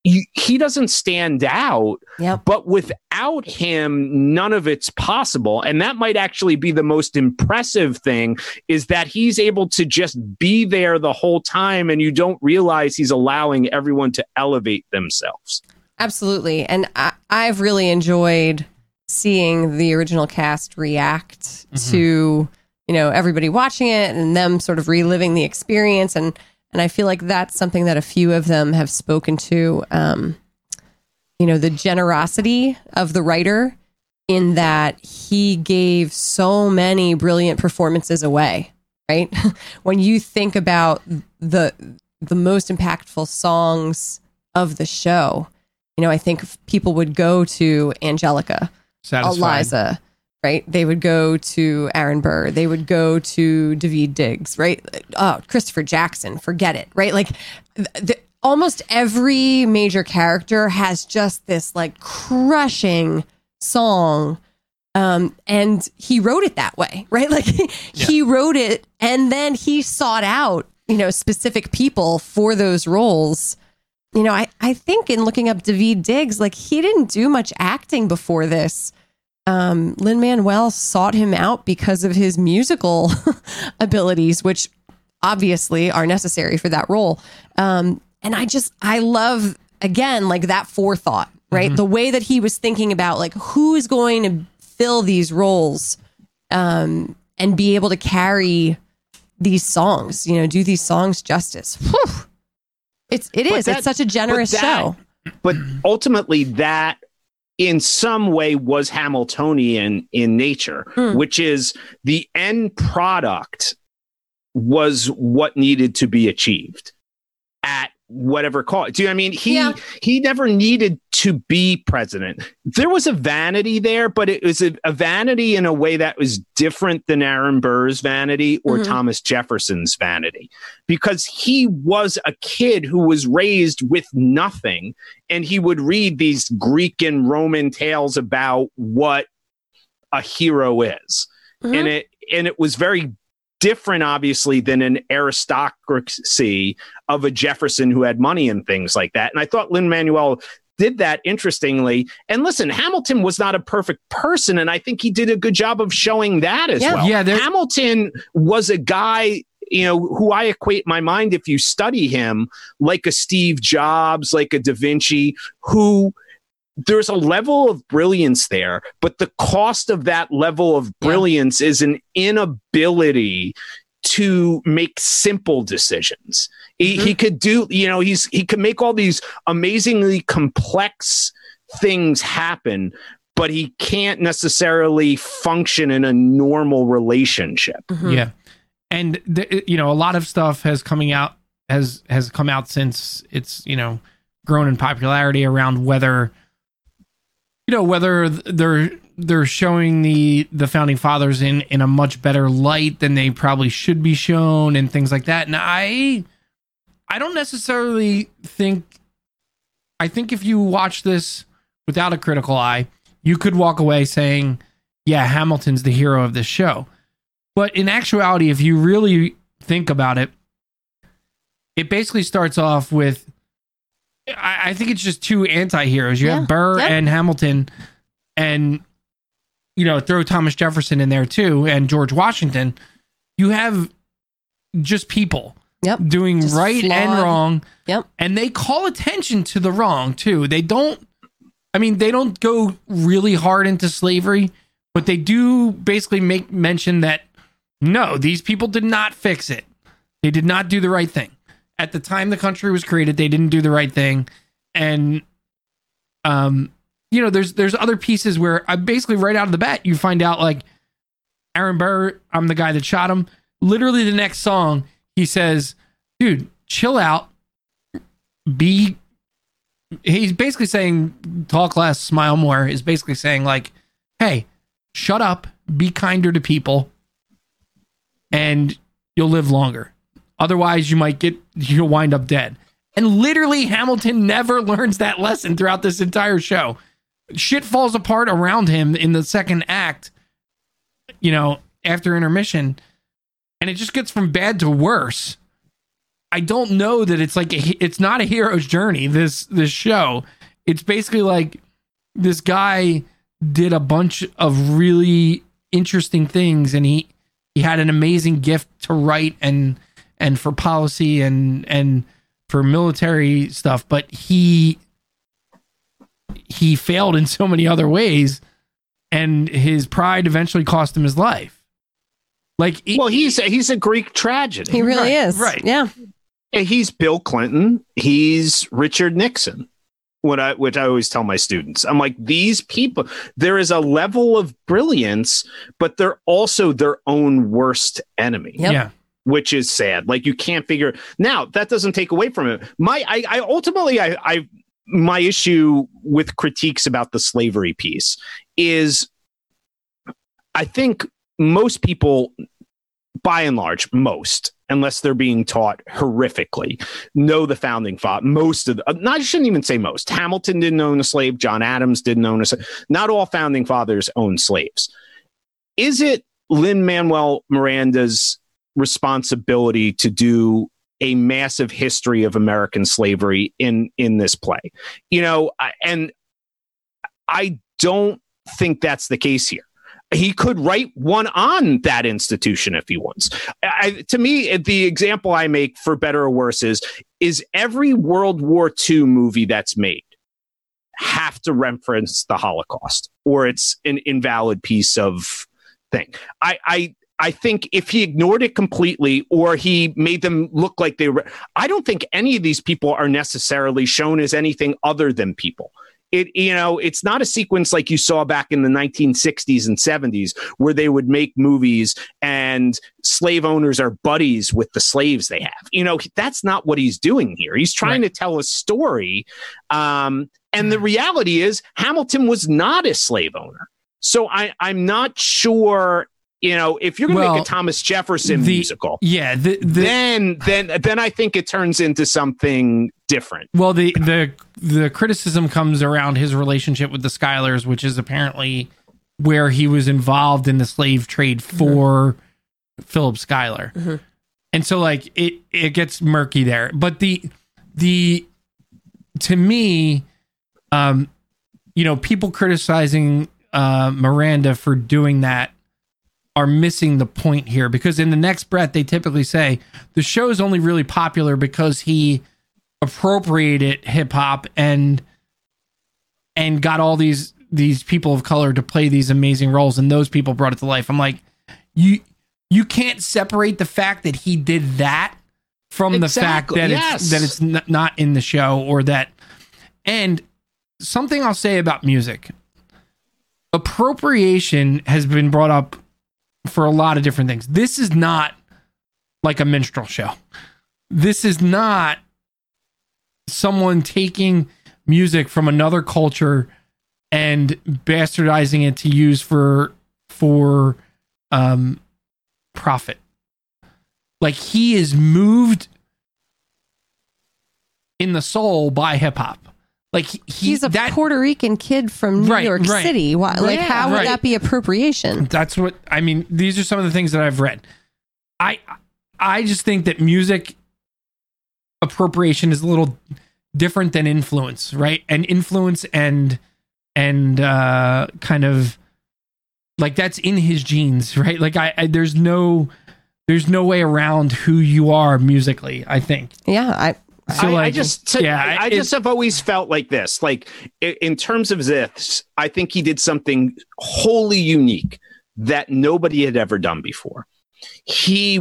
you, he doesn't stand out, Yep. but without him, none of it's possible. And that might actually be the most impressive thing is that he's able to just be there the whole time and you don't realize he's allowing everyone to elevate themselves. Absolutely. And I, I've really enjoyed seeing the original cast react Mhm. to, you know, everybody watching it and them sort of reliving the experience. And, and I feel like that's something that a few of them have spoken to, um, you know, the generosity of the writer in that he gave so many brilliant performances away, right? [laughs] when you think about the, the most impactful songs of the show, you know, I think people would go to Angelica, Satisfied. Eliza, right? They would go to Aaron Burr. They would go to Daveed Diggs, right? Oh, Christopher Jackson, forget it, right? Like the, almost every major character has just this like crushing song. Um, and he wrote it that way, right? [laughs] Like he wrote it and then he sought out, you know, specific people for those roles you know, I, I think in looking up Daveed Diggs, like he didn't do much acting before this. Um, Lin Manuel sought him out because of his musical [laughs] abilities, which obviously are necessary for that role. Um, and I just, I love, again, like that forethought, right? The way that he was thinking about like who is going to fill these roles um, and be able to carry these songs, you know, do these songs justice. Whew. It's it But is. that- it's such a generous that- show. but ultimately that in some way was hamiltonian in nature Hmm. which is the end product was what needed to be achieved at whatever cost do you know i mean he Yeah. he never needed to be president there was a vanity there but it was a, a vanity in a way that was different than aaron burr's vanity or Mhm. thomas jefferson's vanity because he was a kid who was raised with nothing and he would read these Greek and Roman tales about what a hero is. Mhm. And it and it was very different obviously than an aristocracy of a Jefferson who had money and things like that. And I thought Lin Manuel did that interestingly. And listen, Hamilton was not a perfect person and I think he did a good job of showing that as Yeah. well. Yeah, Hamilton was a guy you know, who I equate my mind, if you study him, like a Steve Jobs, like a Da Vinci, who there's a level of brilliance there, but the cost of that level of Yeah. brilliance is an inability to make simple decisions. He, he could do, you know, he's he could make all these amazingly complex things happen, but he can't necessarily function in a normal relationship. Mhm. Yeah, and the, you know, a lot of stuff has coming out has has come out since it's you know grown in popularity around whether you know whether they're they're showing the the founding fathers in in a much better light than they probably should be shown and things like that. And I I don't necessarily think I think if you watch this without a critical eye, you could walk away saying, "Yeah, Hamilton's the hero of this show." But in actuality, if you really think about it, it basically starts off with I, I think it's just two anti-heroes. You Yeah. have Burr Yep. and Hamilton and you know, throw Thomas Jefferson in there too and George Washington. You have just people Yep. doing Just right and wrong Yep. and they call attention to the wrong too. They don't I mean, they don't go really hard into slavery, but they do basically make mention that no, these people did not fix it. They did not do the right thing. At the time the country was created, they didn't do the right thing. And um you know, there's there's other pieces where I basically right out of the bat you find out like Aaron Burr, I'm the guy that shot him. Literally the next song, he says, "Dude, chill out. Be he's basically saying talk less, smile more, is basically saying like, hey, shut up, be kinder to people, and you'll live longer. Otherwise, you might get you'll wind up dead. And literally, Hamilton never [laughs] learns that lesson throughout this entire show. Shit falls apart around him in the second act, you know, after intermission, and it just gets from bad to worse. I don't know that it's like a, it's not a hero's journey. This this show, it's basically like this guy did a bunch of really interesting things, and he he had an amazing gift to write and and for policy and and for military stuff, but he he failed in so many other ways, and his pride eventually cost him his life. Like, it- Well, he's a, he's a Greek tragedy. He really Right, is. right. Yeah. Yeah, He's Bill Clinton. He's Richard Nixon. What I which I always tell my students, I'm like these people. There is a level of brilliance, but they're also their own worst enemy, Yep. yeah, which is sad. Like you can't figure. Now that doesn't take away from it. My I, I ultimately I, I my issue with critiques about the slavery piece is, I think most people, by and large, most unless they're being taught horrifically, know the founding father. Most of the, uh, not, I shouldn't even say most. Hamilton didn't own a slave. John Adams didn't own a slave. Not all founding fathers owned slaves. Is it Lin Manuel Miranda's responsibility to do a massive history of American slavery in in this play? You know, and I don't think that's the case here he could write one on that institution if he wants. I, to me, the example I make for better or worse is is every World War II movie that's made have to reference the Holocaust or it's an invalid piece of thing. I, I I think if he ignored it completely or he made them look like they were, I don't think any of these people are necessarily shown as anything other than people. It, you know, it's not a sequence like you saw back in the 1960s and 70s where they would make movies and slave owners are buddies with the slaves they have. You know, that's not what he's doing here. He's trying right. to tell a story. Um, and the reality is, Hamilton was not a slave owner. So I, I'm not sure you know, if you're going to well, make a Thomas Jefferson the, musical, yeah, the, the, then then then I think it turns into something different. Well, the the the criticism comes around his relationship with the Schuylers, which is apparently where he was involved in the slave trade mm-hmm. for mm-hmm. Philip Schuyler, mm-hmm. and so like it it gets murky there. But the the to me, um, you know, people criticizing uh, Miranda for doing that are missing the point here because in the next breath they typically say the show is only really popular because he appropriated hip hop and and got all these these people of color to play these amazing roles and those people brought it to life. I'm like you you can't separate the fact that he did that from exactly. the fact that yes. it's that it's n- not in the show or that and something I'll say about music appropriation has been brought up for a lot of different things. This is not like a minstrel show. This is not someone taking music from another culture and bastardizing it to use for for um profit. Like he is moved in the soul by hip hop. Like he, he's a that, Puerto Rican kid from New right, York right. City. Why, like, how would that be appropriation? That's what I mean. These are some of the things that I've read. I I just think that music appropriation is a little different than influence, right? And influence and and uh, kind of like that's in his genes, [laughs] right? Like I, I there's no there's no way around who you are musically. I think. Yeah, I so I, like, I just, yeah, I, I just have always felt like this. Like in terms of this, I think he did something wholly unique that nobody had ever done before. He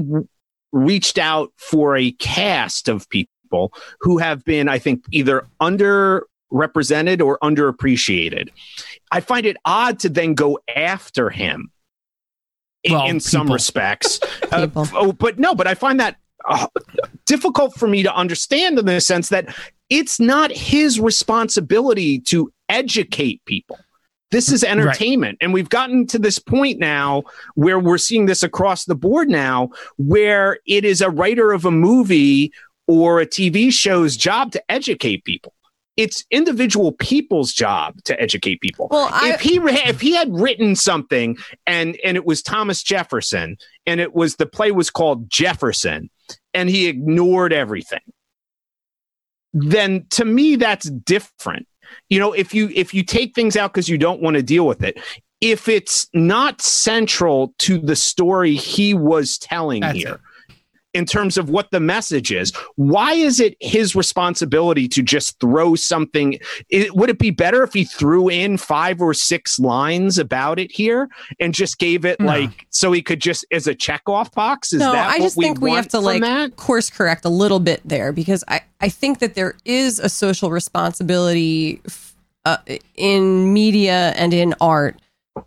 reached out for a cast of people who have been, I think, either underrepresented or underappreciated. I find it odd to then go after him in, well, in some respects. [laughs] uh, oh, but no, but I find that uh, difficult for me to understand in the sense that it's not his responsibility to educate people. This is [laughs] entertainment. Right. And we've gotten to this point now where we're seeing this across the board now, where it is a writer of a movie or a TV show's job to educate people it's individual people's job to educate people. Well, I, if he if he had written something and and it was Thomas Jefferson and it was the play was called Jefferson and he ignored everything, then to me that's different. You know, if you if you take things out because you don't want to deal with it, if it's not central to the story he was telling here. It in terms of what the message is. Why is it his responsibility to just throw something? It, would it be better if he threw in five or six lines about it here and just gave it no. like so he could just as a check off box? Is no, I just think we have to like that? course correct a little bit there because I, I think that there is a social responsibility uh, in media and in art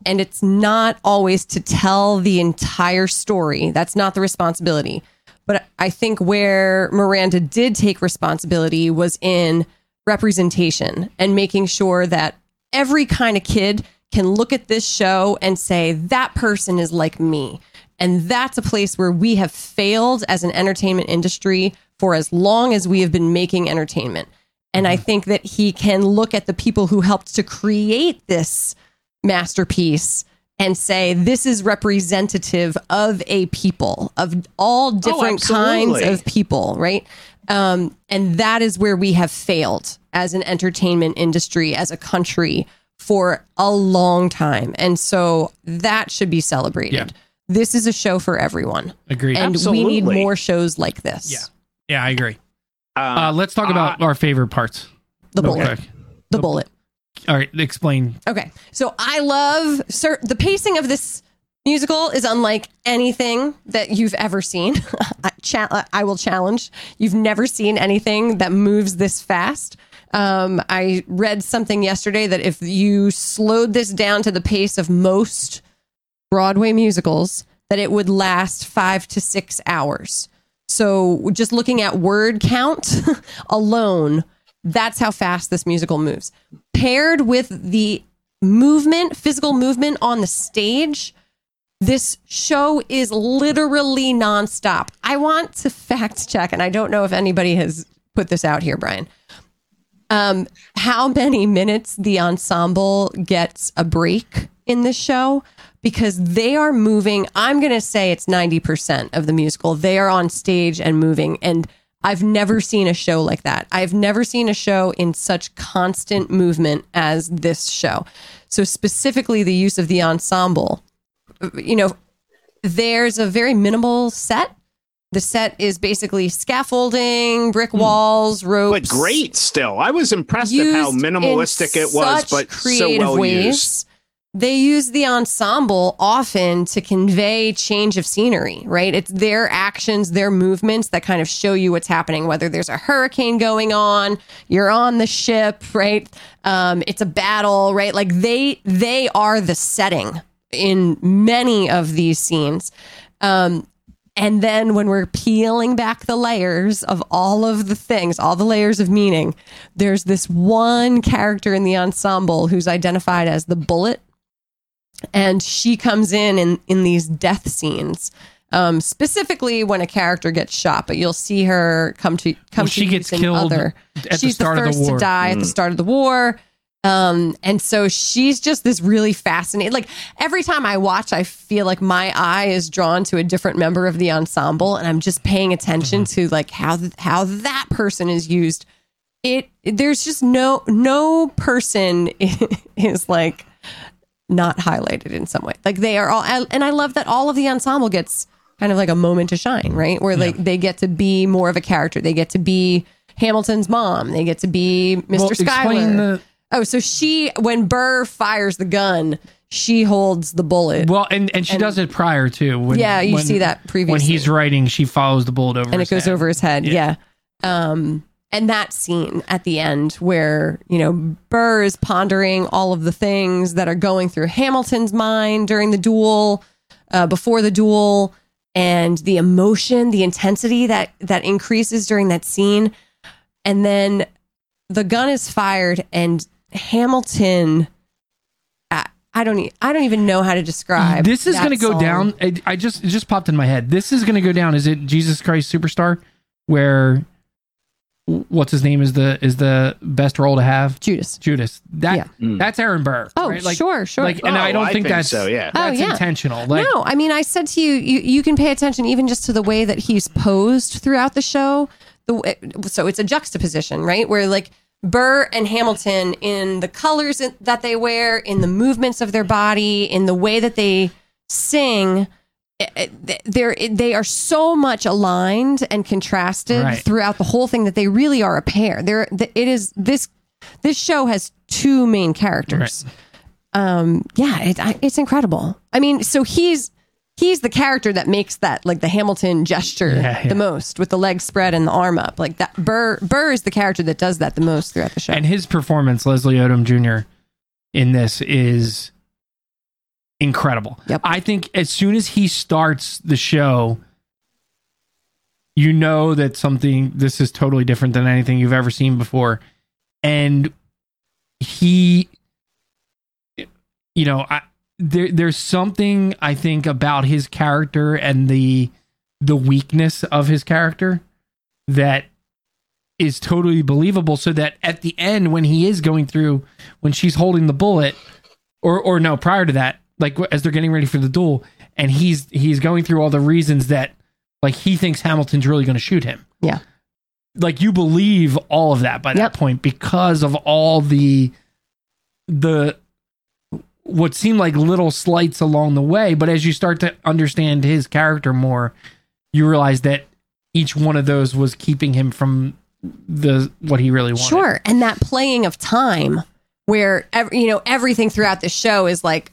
and it's not always to tell the entire story. That's not the responsibility. But I think where Miranda did take responsibility was in representation and making sure that every kind of kid can look at this show and say, that person is like me. And that's a place where we have failed as an entertainment industry for as long as we have been making entertainment. And I think that he can look at the people who helped to create this masterpiece and say this is representative of a people of all oh, different oh, kinds of people right? Um, and that is where we have failed as an entertainment industry as a country for a long time. And so that should be celebrated. Yeah. this is a show for everyone. Agreed. And Absolutely. we need more shows like this. Yeah. Yeah i agree. Uh, uh, let's talk about uh, our favorite parts the bullet. the, the bullet all right, explain. Okay. So I love sir, the pacing of this musical is unlike anything that you've ever seen. [laughs] I, cha- I will challenge. You've never seen anything that moves this fast. Um, I read something yesterday that if you slowed this down to the pace of most Broadway musicals, that it would last five to six hours. So just looking at word count [laughs] alone, that's how fast this musical moves. Paired with the movement, physical movement on the stage, this show is literally nonstop. I want to fact check, and I don't know if anybody has put this out here, Brian. Um, how many minutes the ensemble gets a break in this show? Because they are moving, I'm going to say it's 90% of the musical. They are on stage and moving. And I've never seen a show like that. I've never seen a show in such constant movement as this show. So, specifically, the use of the ensemble you know, there's a very minimal set. The set is basically scaffolding, brick hmm. walls, ropes. But great still. I was impressed at how minimalistic it was, but so well ways. used. They use the ensemble often to convey change of scenery, right? It's their actions, their movements that kind of show you what's happening, whether there's a hurricane going on, you're on the ship, right? Um, it's a battle, right? Like they they are the setting in many of these scenes. Um, and then when we're peeling back the layers of all of the things, all the layers of meaning, there's this one character in the ensemble who's identified as the bullet. And she comes in in, in these death scenes, um, specifically when a character gets shot. But you'll see her come to come Well, to she gets killed other. at the She's start of the first war. to die at the start of the war. Um, and so she's just this really fascinating. Like every time I watch, I feel like my eye is drawn to a different member of the ensemble, and I'm just paying attention Mm-hmm. to like how th- how that person is used. It there's just no no person [laughs] is like not highlighted in some way. Like they are all, and I love that all of the ensemble gets kind of like a moment to shine, right? Where like they get to be more of a character. They get to be Hamilton's mom. They get to be Mr. Well, explain the Oh, so she when Burr fires the gun, she holds the bullet. well, and and she does it prior too. When, Yeah, you when- see that previous when he's writing. She follows the bullet over, and it goes head. over his head. Yeah. Yeah. Um and that scene at the end where, you know, Burr is pondering all of the things that are going through Hamilton's mind during the duel, uh, before the duel, and the emotion, the intensity that that increases during that scene. And then the gun is fired and Hamilton I, I don't e- I don't even know how to describe. This is going to go song. down. I, I just it just popped in my head. This is going to go down. Is it Jesus Christ Superstar, where what's his name is the is the best role to have? Judas. Judas. That Yeah. Mm. that's Aaron Burr. Oh, right? Like, sure, sure. Like, and Oh, I don't I think, think that's so, yeah. Oh, That's yeah. intentional. Like, no, I mean, I said to you, you, you can pay attention even just to the way that he's posed throughout the show. The so it's a juxtaposition, right? Where like Burr and Hamilton in the colors that they wear, in the movements of their body, in the way that they sing. They're they are so much aligned and contrasted Right. throughout the whole thing that they really are a pair. There, it is this this show has two main characters um yeah it, it's incredible i mean so he's he's the character that makes that like the hamilton gesture Yeah, yeah. the most with the legs spread and the arm up like that burr burr is the character that does that the most throughout the show and his performance, Leslie Odom Jr. in this is incredible. Yep. I think as soon as he starts the show, you know that something this is totally different than anything you've ever seen before, and he, you know, I there there's something I think about his character and the the weakness of his character that is totally believable so that at the end when he is going through when she's holding the bullet or or no prior to that like as they're getting ready for the duel and he's he's going through all the reasons that like he thinks Hamilton's really going to shoot him. Yeah. Like you believe all of that by that point because of all the the what seemed like little slights along the way but as you start to understand his character more you realize that each one of those was keeping him from the what he really wanted. Sure and that playing of time where ev- you know everything throughout the show is like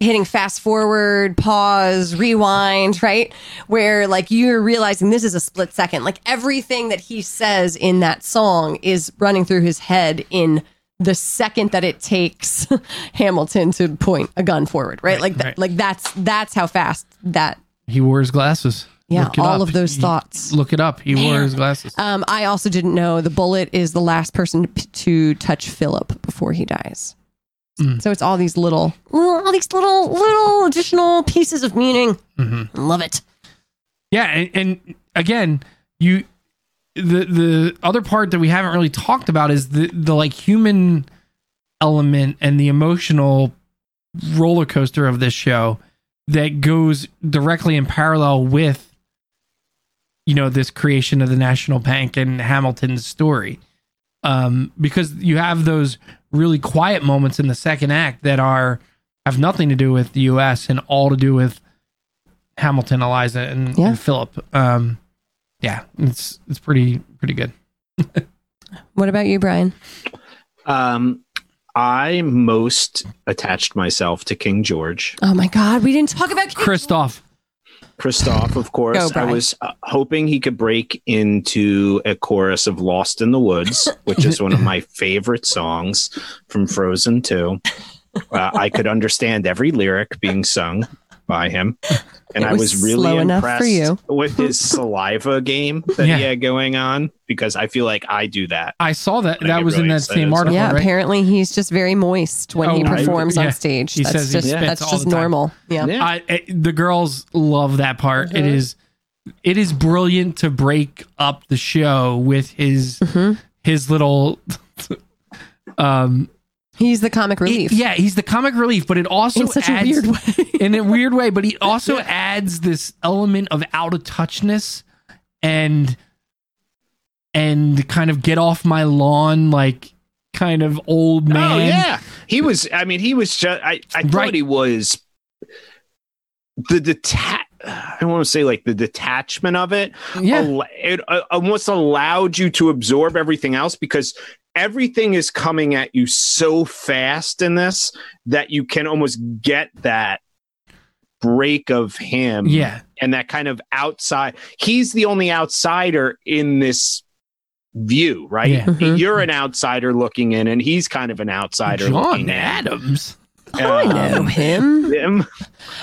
hitting fast forward, pause, rewind, right? Where like you're realizing this is a split second. Like everything that he says in that song is running through his head in the second that it takes [laughs] Hamilton to point a gun forward, right? Right, like that, right. like that's that's how fast that He wore his glasses. yeah, all up. of those He- thoughts. Look it up. He wore his glasses. Um, I also didn't know the bullet is the last person to, to touch Philip before he dies. Mm. So it's all these little, all these little, little additional pieces of meaning. hmm Love it. Yeah, and, and again, you the the other part that we haven't really talked about is the the like human element and the emotional roller coaster of this show that goes directly in parallel with you know this creation of the national bank and Hamilton's story. Um because you have those really quiet moments in the second act that are have nothing to do with the US and all to do with Hamilton, Eliza, and, Yeah. and Philip. Um, yeah, it's it's pretty pretty good. [laughs] What about you, Brian? Um, I most attached myself to King George. Oh my God, we didn't talk about King Kristoff, Kristoff, of course. Go, I was uh, hoping he could break into a chorus of Lost in the Woods, which is one of my [laughs] favorite songs from Frozen 2. Uh, I could understand every lyric being sung by him. [laughs] And It I was was really slow enough for impressed you. with his [laughs] saliva game that Yeah. he had going on because I feel like I do that. I saw that. That get was in that same article, Yeah, right? apparently he's just very moist when he Oh, I- performs yeah. on stage. He that's says just spits that's just normal. Yeah. Yeah. I, I- the girls love that part. It Mhm. is it is brilliant to break up the show with his Mhm. his little. [laughs] um. He's the comic relief. it- yeah, he's the comic relief, but it also in such adds, a weird way. [laughs] in a weird way, but he [laughs] also adds this element of out of touchness and and kind of get off my lawn like kind of old man. Oh yeah, he was. I mean, he was just. I I thought Right. he was the detach. I don't want to say like the detachment of it. Yeah. al- it uh, almost allowed you to absorb everything else because everything is coming at you so fast in this that you can almost get that break of him Yeah. and that kind of outside he's the only outsider in this view right Yeah. Mhm. you're an outsider looking in and he's kind of an outsider John looking in. Adams. I know Um, him, him.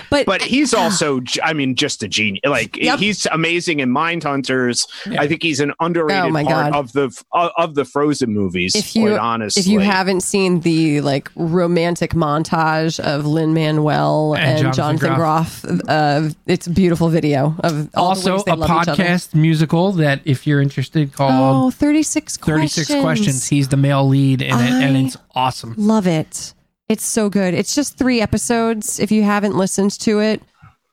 but but he's also I mean just a genius like Yep. he's amazing in mind hunters Yeah. i think he's an underrated Oh my part God. of the of of the frozen movies If you- quite honestly if you haven't seen the like romantic montage of Lin Manuel And and, Jonathan Jonathan Groff, uh, it's a beautiful video of all the also ways they a love each other. podcast musical that if you're interested called Oh, 36 36 questions. questions. He's the male lead in it and it's awesome. Love it. It's so good. It's just three episodes. If you haven't listened to it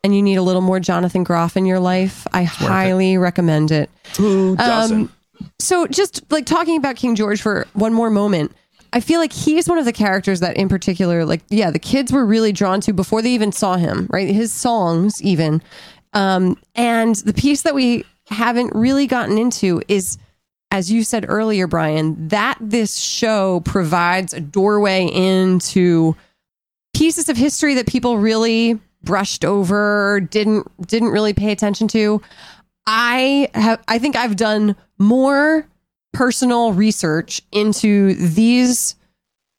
and you need a little more Jonathan Groff in your life, I worth it. highly recommend it. who doesn't Um, so just like talking about King George for one more moment, I feel like he's one of the characters that in particular, like, yeah, the kids were really drawn to before they even saw him, right? His songs, even. Um, and the piece that we haven't really gotten into is, as you said earlier, Brian, that this show provides a doorway into pieces of history that people really brushed over, didn't didn't really pay attention to. I have I think I've done more personal research into these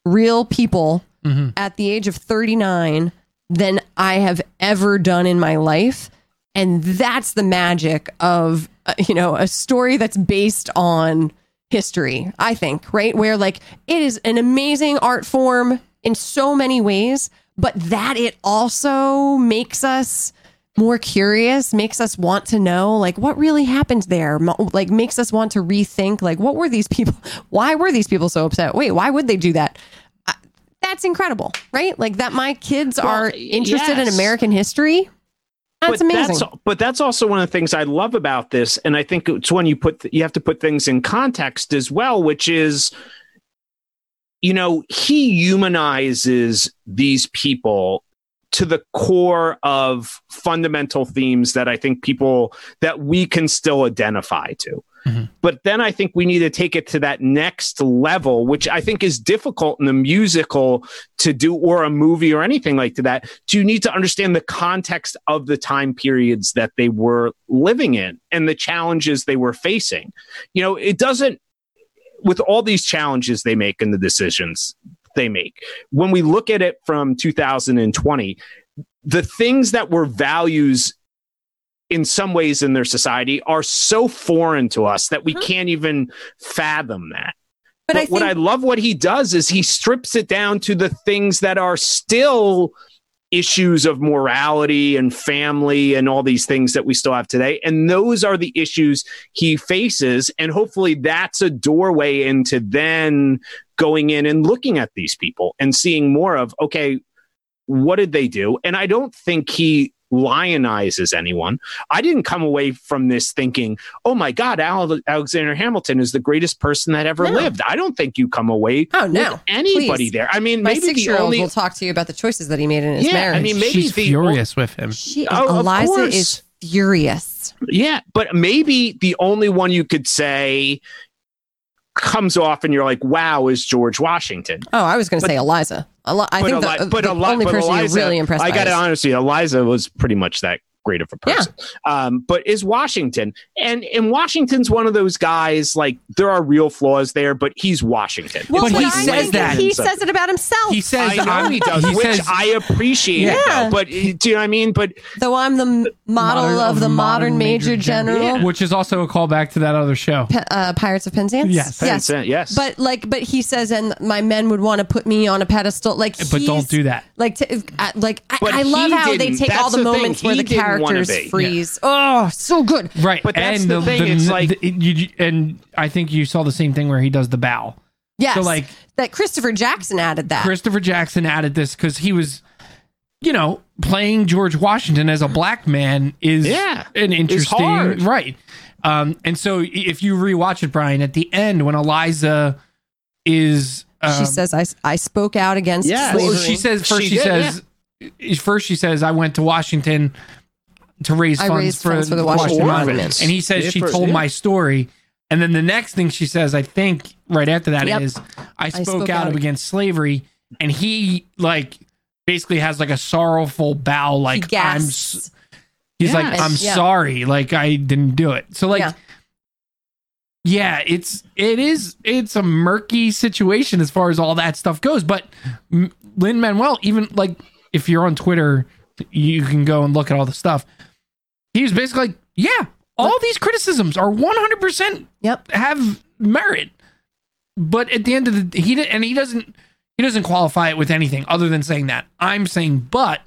real people Mhm. at the age of 39 than I have ever done in my life and that's the magic of uh, you know a story that's based on history I think right? Where like it is an amazing art form in so many ways but that it also makes us more curious makes us want to know like what really happened there? Like makes us want to rethink like what were these people [laughs] why were these people so upset? Wait why would they do that? That's incredible right? Like that my kids Well, are interested in american history that's but amazing That's, but that's also one of the things I love about this, and I think it's when you put you have to put things in context as well, which is, you know, he humanizes these people to the core of fundamental themes that I think people that we can still identify to. Mhm. But then I think we need to take it to that next level, which I think is difficult in a musical to do or a movie or anything like that. Do you need to understand the context of the time periods that they were living in and the challenges they were facing? You know, it doesn't with all these challenges they make and the decisions they make. When we look at it from 2020, the things that were values in some ways in their society are so foreign to us that we Mhm. can't even fathom that. But, But, I think what I love what he does is he strips it down to the things that are still issues of morality and family and all these things that we still have today. And those are the issues he faces. And hopefully that's a doorway into then going in and looking at these people and seeing more of, okay, what did they do? And I don't think he lionizes anyone. I didn't come away from this thinking, oh my God, Al- Alexander Hamilton is the greatest person that ever No. lived. I don't think you come away oh no, with anybody please. there. I mean, my maybe the only will talk to you about the choices that he made in his Yeah, I mean, maybe She's the- furious with him. she, Oh, of Eliza course. is furious. Yeah, but maybe the only one you could say comes off and you're like, wow, is George Washington. Oh, I was going to say Eliza. Eli- I think Eli- the, but the Eli- only but person Eliza- you're really impressed I got to honestly, Eliza was pretty much that great of a Yeah. person. Um, but is Washington, and and Washington's one of those guys. Like there are real flaws there, but he's Washington. Well, But but he I says that. He says it about himself. He says, I know I'm- he which says, I appreciate. Yeah. It, though, but uh, do you know what I mean? But Though I'm the model Modern- of the modern, major, general, Yeah. which is also a callback to that other show. Pe- uh, Pirates of Penzance. Yes. yes. Penzance, yes. But like, but he says, and my men would want to put me on a pedestal. Like, But don't do that. Like, to, uh, like I, I love how they didn't. take all That's the the thing. moments where He the didn't wanna characters be. freeze. Oh, so good. Right. But that's and the thing, it's like- the- you, and I think you saw the same thing where he does the bow. Yes. So, like- that Christopher Jackson added that. Christopher Jackson added this because he was, you know, playing George Washington as a black man is Yeah, an interesting hard. right. Um, and so if you rewatch it, Brian, at the end when Eliza is, um, she says, I, I spoke out against yeah, slavery. well, she says first She she, did, says first she says I went to Washington to raise I funds raised for, funds for the the Washington Monument. Monument. and he says Yeah, she first- told yeah. my story. And then the next thing she says, I think right after that is, Yep. I spoke, spoke out, out ag- against slavery. And he like basically has like a sorrowful bow, like he I'm. gasps. He's Yeah. like, I'm Yeah. sorry, like I didn't do it. So like, Yeah. yeah. it's it is it's a murky situation as far as all that stuff goes. But Lin Manuel, even like if you're on Twitter, you can go and look at all the stuff. He was basically like, yeah, all these criticisms are 100 percent Yep. have merit. But at the end of the he did, and he doesn't he doesn't qualify it with anything other than saying that. I'm saying but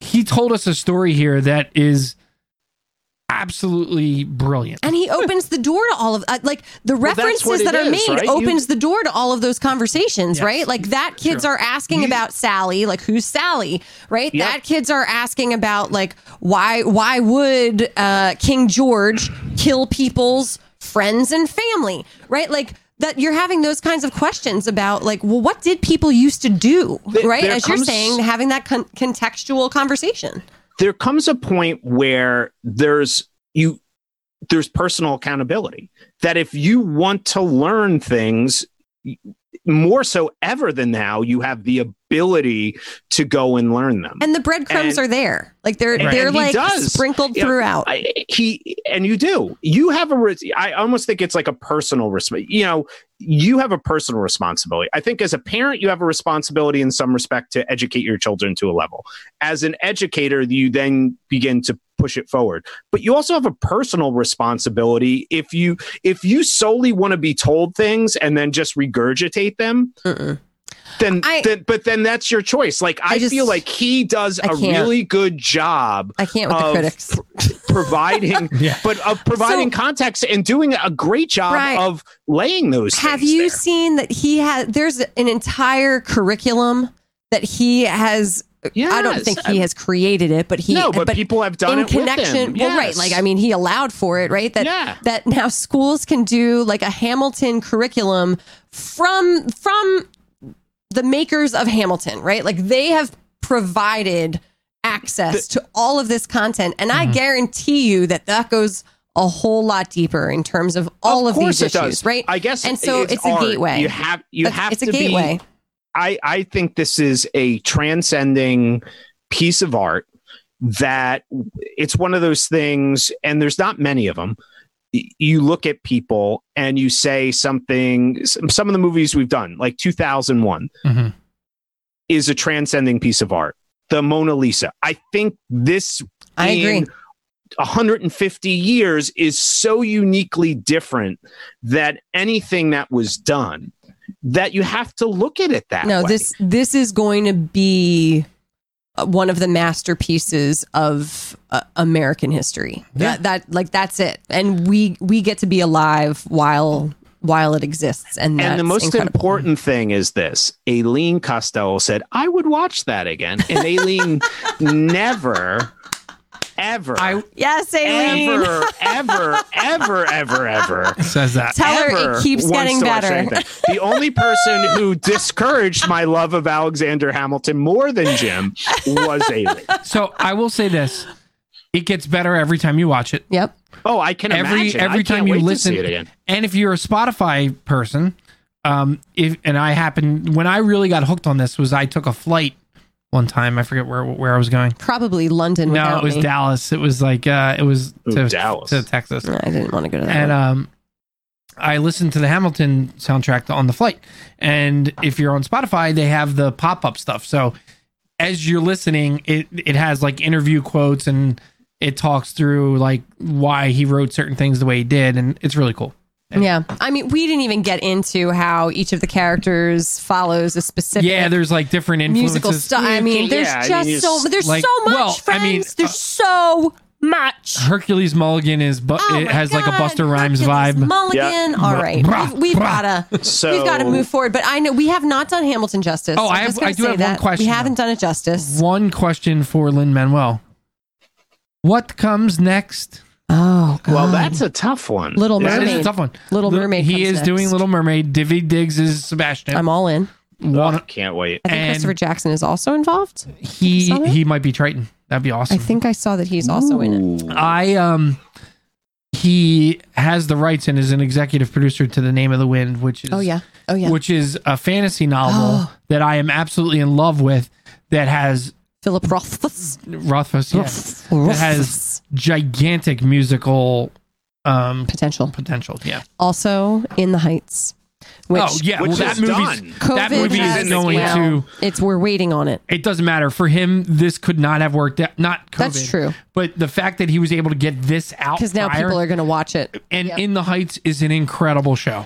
he told us a story here that is absolutely brilliant. And he opens the door to all of uh, like the references what it that are is, made right? opens the door to all of those conversations, Yes. right? Like that kids Sure. are asking You- about Sally, like who's Sally, right? Yep. That kids are asking about like why why would uh, King George kill people's friends and family, right? Like that you're having those kinds of questions about like well what did people used to do, Th- right? there As you're saying having that con- contextual conversation. There comes a point where there's you there's personal accountability that if you want to learn things more so ever than now you have the ability to go and learn them And the breadcrumbs And- are there. Like they're And they're he like does. sprinkled You know, throughout. I, he and you do. You have a. I almost think it's like a personal resp You know, you have a personal responsibility. I think as a parent, you have a responsibility in some respect to educate your children to a level. As an educator, you then begin to push it forward. But you also have a personal responsibility if you if you solely want to be told things and then just regurgitate them. Mm-mm. Then, I- then, but then that's your choice. Like I, I just- feel like he does a really good job I can't with the critics. pr- providing [laughs] Yeah. but of providing So- context and doing a great job Right. of laying those Have you there. seen that he has? There's an entire curriculum that he has. I don't think he has created it, but he. no but, people have done in it connection. him. Well, right. Like I mean, he allowed for it, right? That Yeah. that now schools can do like a Hamilton curriculum from from the makers of Hamilton, right? Like they have provided access to all of this content, and Mm-hmm. I guarantee you that that goes a whole lot deeper in terms of all of, course these issues, does. right? I guess and so it's, a art. gateway. You have you That's- have it's a gateway. be. I I think this is a transcending piece of art that it's one of those things, and there's not many of them. You look at people and you say something. Some some of the movies we've done, like 2001, Mhm. is a transcending piece of art. The Mona Lisa. I think this I agree. 150 years is so uniquely different that anything that was done that you have to look at it that no, way. this this is going to be uh, one of the masterpieces of uh, American history. Yeah. That, that like that's it, and we we get to be alive while while it exists, and and the most incredible. important thing is this Aileen Costello said, I would watch that again. And Aileen [laughs] never, ever, I Yes, Aileen. ever, [laughs] ever, ever, ever, ever says that. Tell her it keeps getting better. The only person who discouraged my love of Alexander Hamilton more than Jim was Aileen. So I will say this: it gets better every time you watch it. Yep. Oh, I can Every imagine. I every can't time you wait to listen, see it again. and if you're a Spotify person, um, if and I happened when I really got hooked on this was I took a flight one time. I forget where where I was going. Probably London. No, it was me. Dallas. It was like uh, it was Ooh, to Dallas. to Texas. I didn't want to go to that. and one. um I listened to the Hamilton soundtrack on the flight. And if you're on Spotify, they have the pop-up stuff. So as you're listening, it it has like interview quotes and it talks through like why he wrote certain things the way he did and it's really cool. Yeah, I mean, we didn't even get into how each of the characters follows a specific Yeah, there's like different influences. musical style. I mean, there's Yeah, I just mean, so there's like- so much, well, I mean, friends. there's uh, so much. Hercules Mulligan is but Oh it my has like a Busta Rhymes Hercules vibe. Mulligan. Yeah. All right, Bruh, we've, we've bruh. gotta So we've got to move forward. But I know we have not done Hamilton justice. Oh, I'm I have- gonna I do say have one that. question, We haven't done it justice. One question for Lin Manuel. What comes next? Oh, God. Well, that's a tough one. Little That Mermaid. is a tough one. Little Li- Mermaid He comes is next. doing Little Mermaid. Daveed Diggs is Sebastian. I'm all in. One, Oh, can't wait. I think And- Christopher Jackson is also involved. he saw that? he might be Triton. That'd be awesome. I think I saw that he's also in it. I um he has the rights and is an executive producer to The Name of the Wind, which is Oh yeah. Oh yeah. which is a fantasy novel Oh. that I am absolutely in love with. That has Philip Rothfuss. Rothfuss, yeah, that has gigantic musical um potential. potential. Yeah. Also in the Heights. Which oh yeah, which well, that is movie's done. COVID that movie is going well, to. It's we're waiting on it. It doesn't matter for him. This could not have worked. out. Not COVID, That's true. But the fact that he was able to get this out Because now people are going to watch it. and Yep. In the Heights is an incredible show.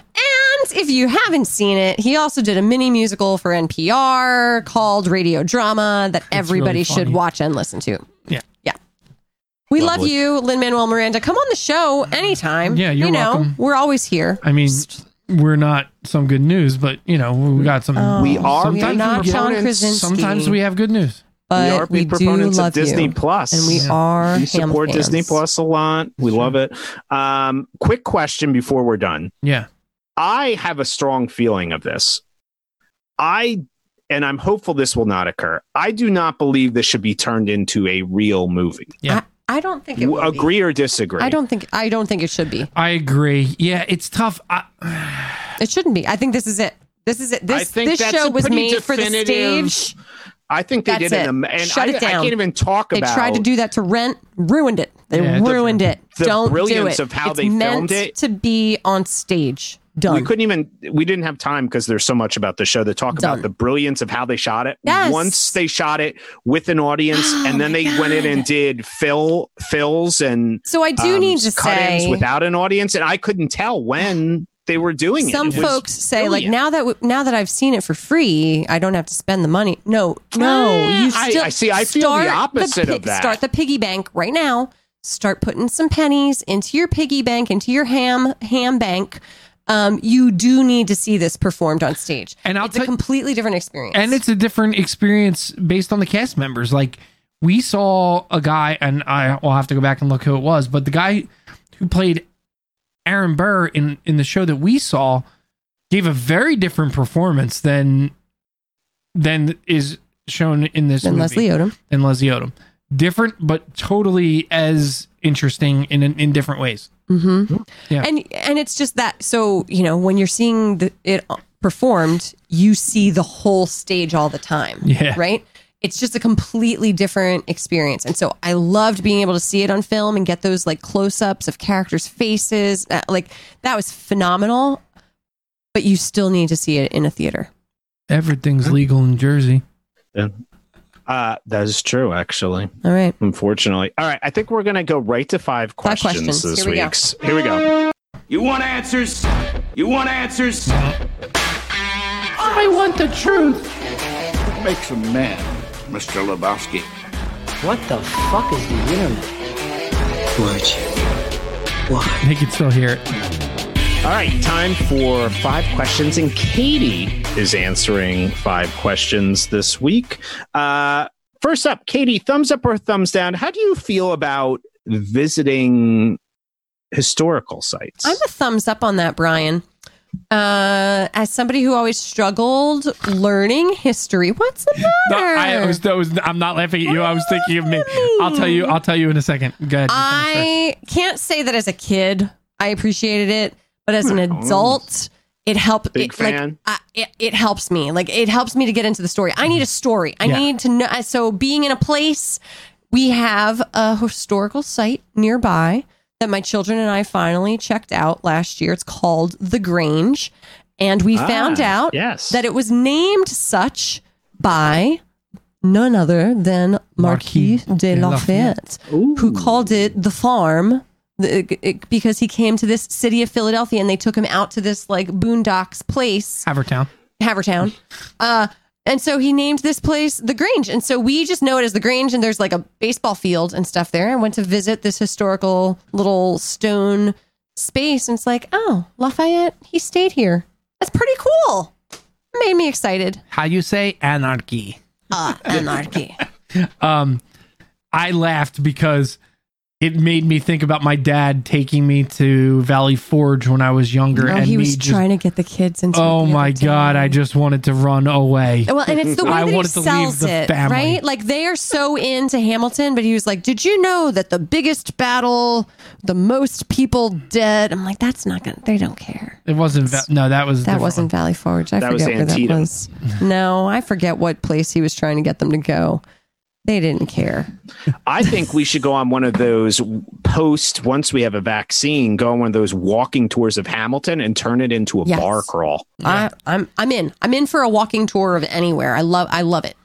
And if you haven't seen it, he also did a mini musical for NPR called Radio Drama that everybody really should watch and listen to. Yeah. Yeah. We love you, Lin Manuel Miranda. Come on the show anytime. Yeah, you're you know, welcome. We're always here. I mean, we're not some good news, but you know we got some. Oh, We are we are not John proponents. Krasinski. sometimes we have good news. but we are we big do proponents love of Disney you. And we Yeah. are we ham support fans. Disney Plus a lot. We love it. Um, quick question before we're done. Yeah. I have a strong feeling of this. I and I'm hopeful this will not occur. I do not believe this should be turned into a real movie. Yeah. I, I don't think it will be. Agree or disagree? I don't think I don't think it should be. I agree. Yeah, it's tough. I, It shouldn't be. I think this is it. This is it. I This think this show was made for the stage. I think they That's did it. an am- and Shut I, it I can't even talk about. It. They tried to do that to Rent, ruined it. They Yeah, the- ruined it. the Don't do brilliance it. of how it's they meant filmed it. to be on stage. Done. We couldn't even we didn't have time because there's so much about the show to talk Done. about the brilliance of how they shot it. Yes. Once they shot it with an audience [gasps] Oh and then they went in and did fill fills and so I do um, need to say without an audience and I couldn't tell when they were doing some it. Some folks say like now that w- now that I've seen it for free, I don't have to spend the money. No, no, Eh, you still I see, I feel the opposite pi- of that. Start the piggy bank right now. Start putting some pennies into your piggy bank, into your ham ham bank. Um, you do need to see this performed on stage, And I'll it's a completely different experience. and it's a different experience based on the cast members. Like we saw a guy, and I will have to go back and look who it was, but the guy who played Aaron Burr in in the show that we saw gave a very different performance than than is shown in this And Leslie Odom. and Leslie Odom. Different, but totally as interesting in in different ways. Mm-hmm. Yeah. And and it's just that. So you know, when you're seeing the, it performed, you see the whole stage all the time. Yeah. Right. It's just a completely different experience, and so I loved being able to see it on film and get those like close-ups of characters' faces. Uh, Like that was phenomenal. But you still need to see it in a theater. Everything's legal in Jersey. Uh, that is true, actually. All right. Unfortunately. All right. I think we're going to go right to five Five questions, questions. this Here we Here we go. You want answers? You want answers? I want the truth. What makes a man, Mr. Lebowski? What the fuck is the internet? Would you? Why? They can still hear it. All right. Time for five questions. And Katie is answering five questions this week. Uh, first up, Katie, thumbs up or thumbs down? How do you feel about visiting historical sites? I'm a thumbs up on that, Brian. Uh, as somebody who always struggled learning history, what's the No, matter? I was, I was. I'm not laughing at you. I was thinking of me. I'll tell you. I'll tell you in a second. Go ahead. I can't say that as a kid I appreciated it, but as an hmm. adult, it helped. Big it, fan. Like, I, it, it helps me. Like it helps me to get into the story. I need mm-hmm. a story. I Yeah. need to know. Uh, so being in a place, we have a historical site nearby that my children and I finally checked out last year. It's called the Grange, and we found Ah, out yes. that it was named such by none other than Marquis, Marquis de de Lafayette, who called it the farm the, it- because he came to this city of Philadelphia and they took him out to this like boondocks place, Havertown. Havertown. Uh, and so he named this place the Grange. And so we just know it as the Grange, and there's like a baseball field and stuff there. I went to visit this historical little stone space, and it's like, oh, Lafayette, he stayed here. That's pretty cool. Made me excited. How you say anarchy? Ah, anarchy. [laughs] Um, I laughed because it made me think about my dad taking me to Valley Forge when I was younger, Oh, and he me was just. trying to get the kids into. oh the my god! day. I just wanted to run away. Well, and it's the way I that he wanted to leave sells it, family. right? Like they are so into Hamilton, but he was like, "Did you know that the biggest battle, the most people dead?" I'm like, "That's not gonna. They don't care." It wasn't. Va- no, that was that wasn't Valley Forge. I That was forget where that was. No, I forget what place he was trying to get them to go. They didn't care. I think we should go on one of those post once we have a vaccine, go on one of those walking tours of Hamilton and turn it into a Yes. bar crawl. I, I'm I'm in. I'm in for a walking tour of anywhere. I love I love it.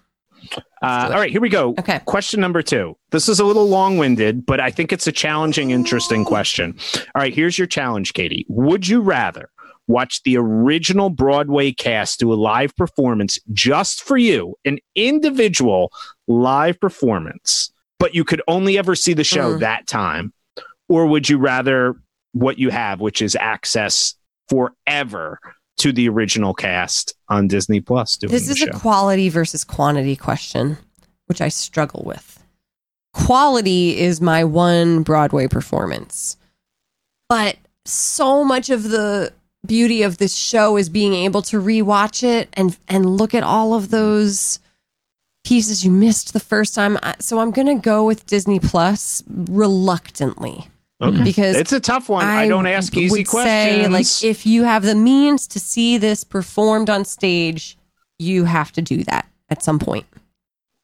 Uh, all right, here we go. Okay. Question number two. This is a little long winded, but I think it's a challenging, interesting question. All right, here's your challenge, Katie. Would you rather watch the original Broadway cast do a live performance just for you, an individual live performance, but you could only ever see the show Mm. that time? Or would you rather what you have, which is access forever to the original cast on Disney Plus This is show? a quality versus quantity question, which I struggle with. Quality is my one Broadway performance, but so much of the beauty of this show is being able to rewatch it and and look at all of those pieces you missed the first time. So I'm going to go with Disney Plus reluctantly Okay. because It's a tough one. I, don't ask easy would questions. Say, like, if you have the means to see this performed on stage, you have to do that at some point.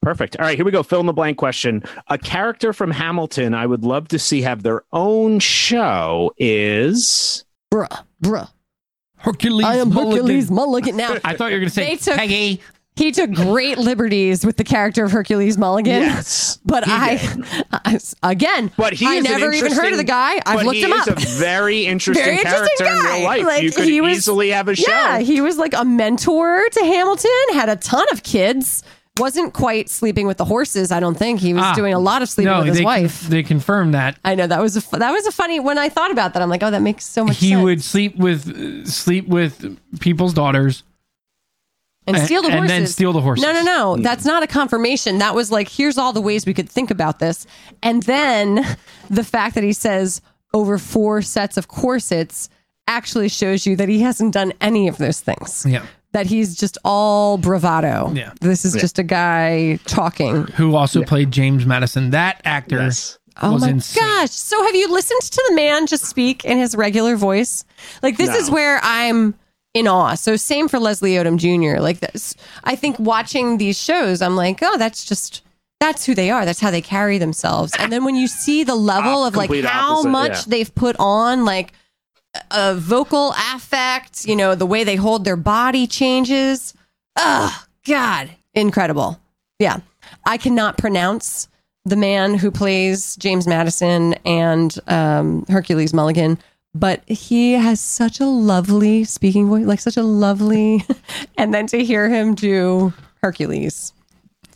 Perfect. All right, here we go. Fill in the blank question. A character from Hamilton I would love to see have their own show is. Bruh, bruh. Hercules. I am Mulligan. Hercules Mulligan. Now, [laughs] I thought you were going to say They took- Peggy. He took great liberties with the character of Hercules Mulligan. Yes. But he I. I- again, But he I never even heard of the guy. I've but looked he him is up. a very [laughs] interesting, Very interesting character in guy. real life. Like, you could he was- easily have a show. Yeah, he was like a mentor to Hamilton, had a ton of kids. Wasn't quite sleeping with the horses, I don't think. He was Ah. doing a lot of sleeping No, with his they wife. they confirmed that I know that was a fu- that was a funny when I thought about that. I'm like, oh, that makes so much sense. he sense. would sleep with sleep with people's daughters and steal the and horses, then steal the horses. No, no, no. Mm. That's not a confirmation. That was like, here's all the ways we could think about this, and then [laughs] the fact that he says over four sets of corsets actually shows you that he hasn't done any of those things. Yeah. that he's just all bravado. Yeah. This is Yeah. just a guy talking. Who also played James Madison. That actor Yes. Oh my insane. gosh. So have you listened to the man just speak in his regular voice? Like this No. is where I'm in awe. So same for Leslie Odom Jr. Like this I think watching these shows, I'm like, oh, that's just that's who they are. That's how they carry themselves. And then when you see the level Op- of like how opposite, much yeah. they've put on, like a vocal affect, you know, the way they hold their body changes. Oh, God. Incredible. Yeah. I cannot pronounce the man who plays James Madison and um, Hercules Mulligan, but he has such a lovely speaking voice, like such a lovely. [laughs] and then to hear him do Hercules,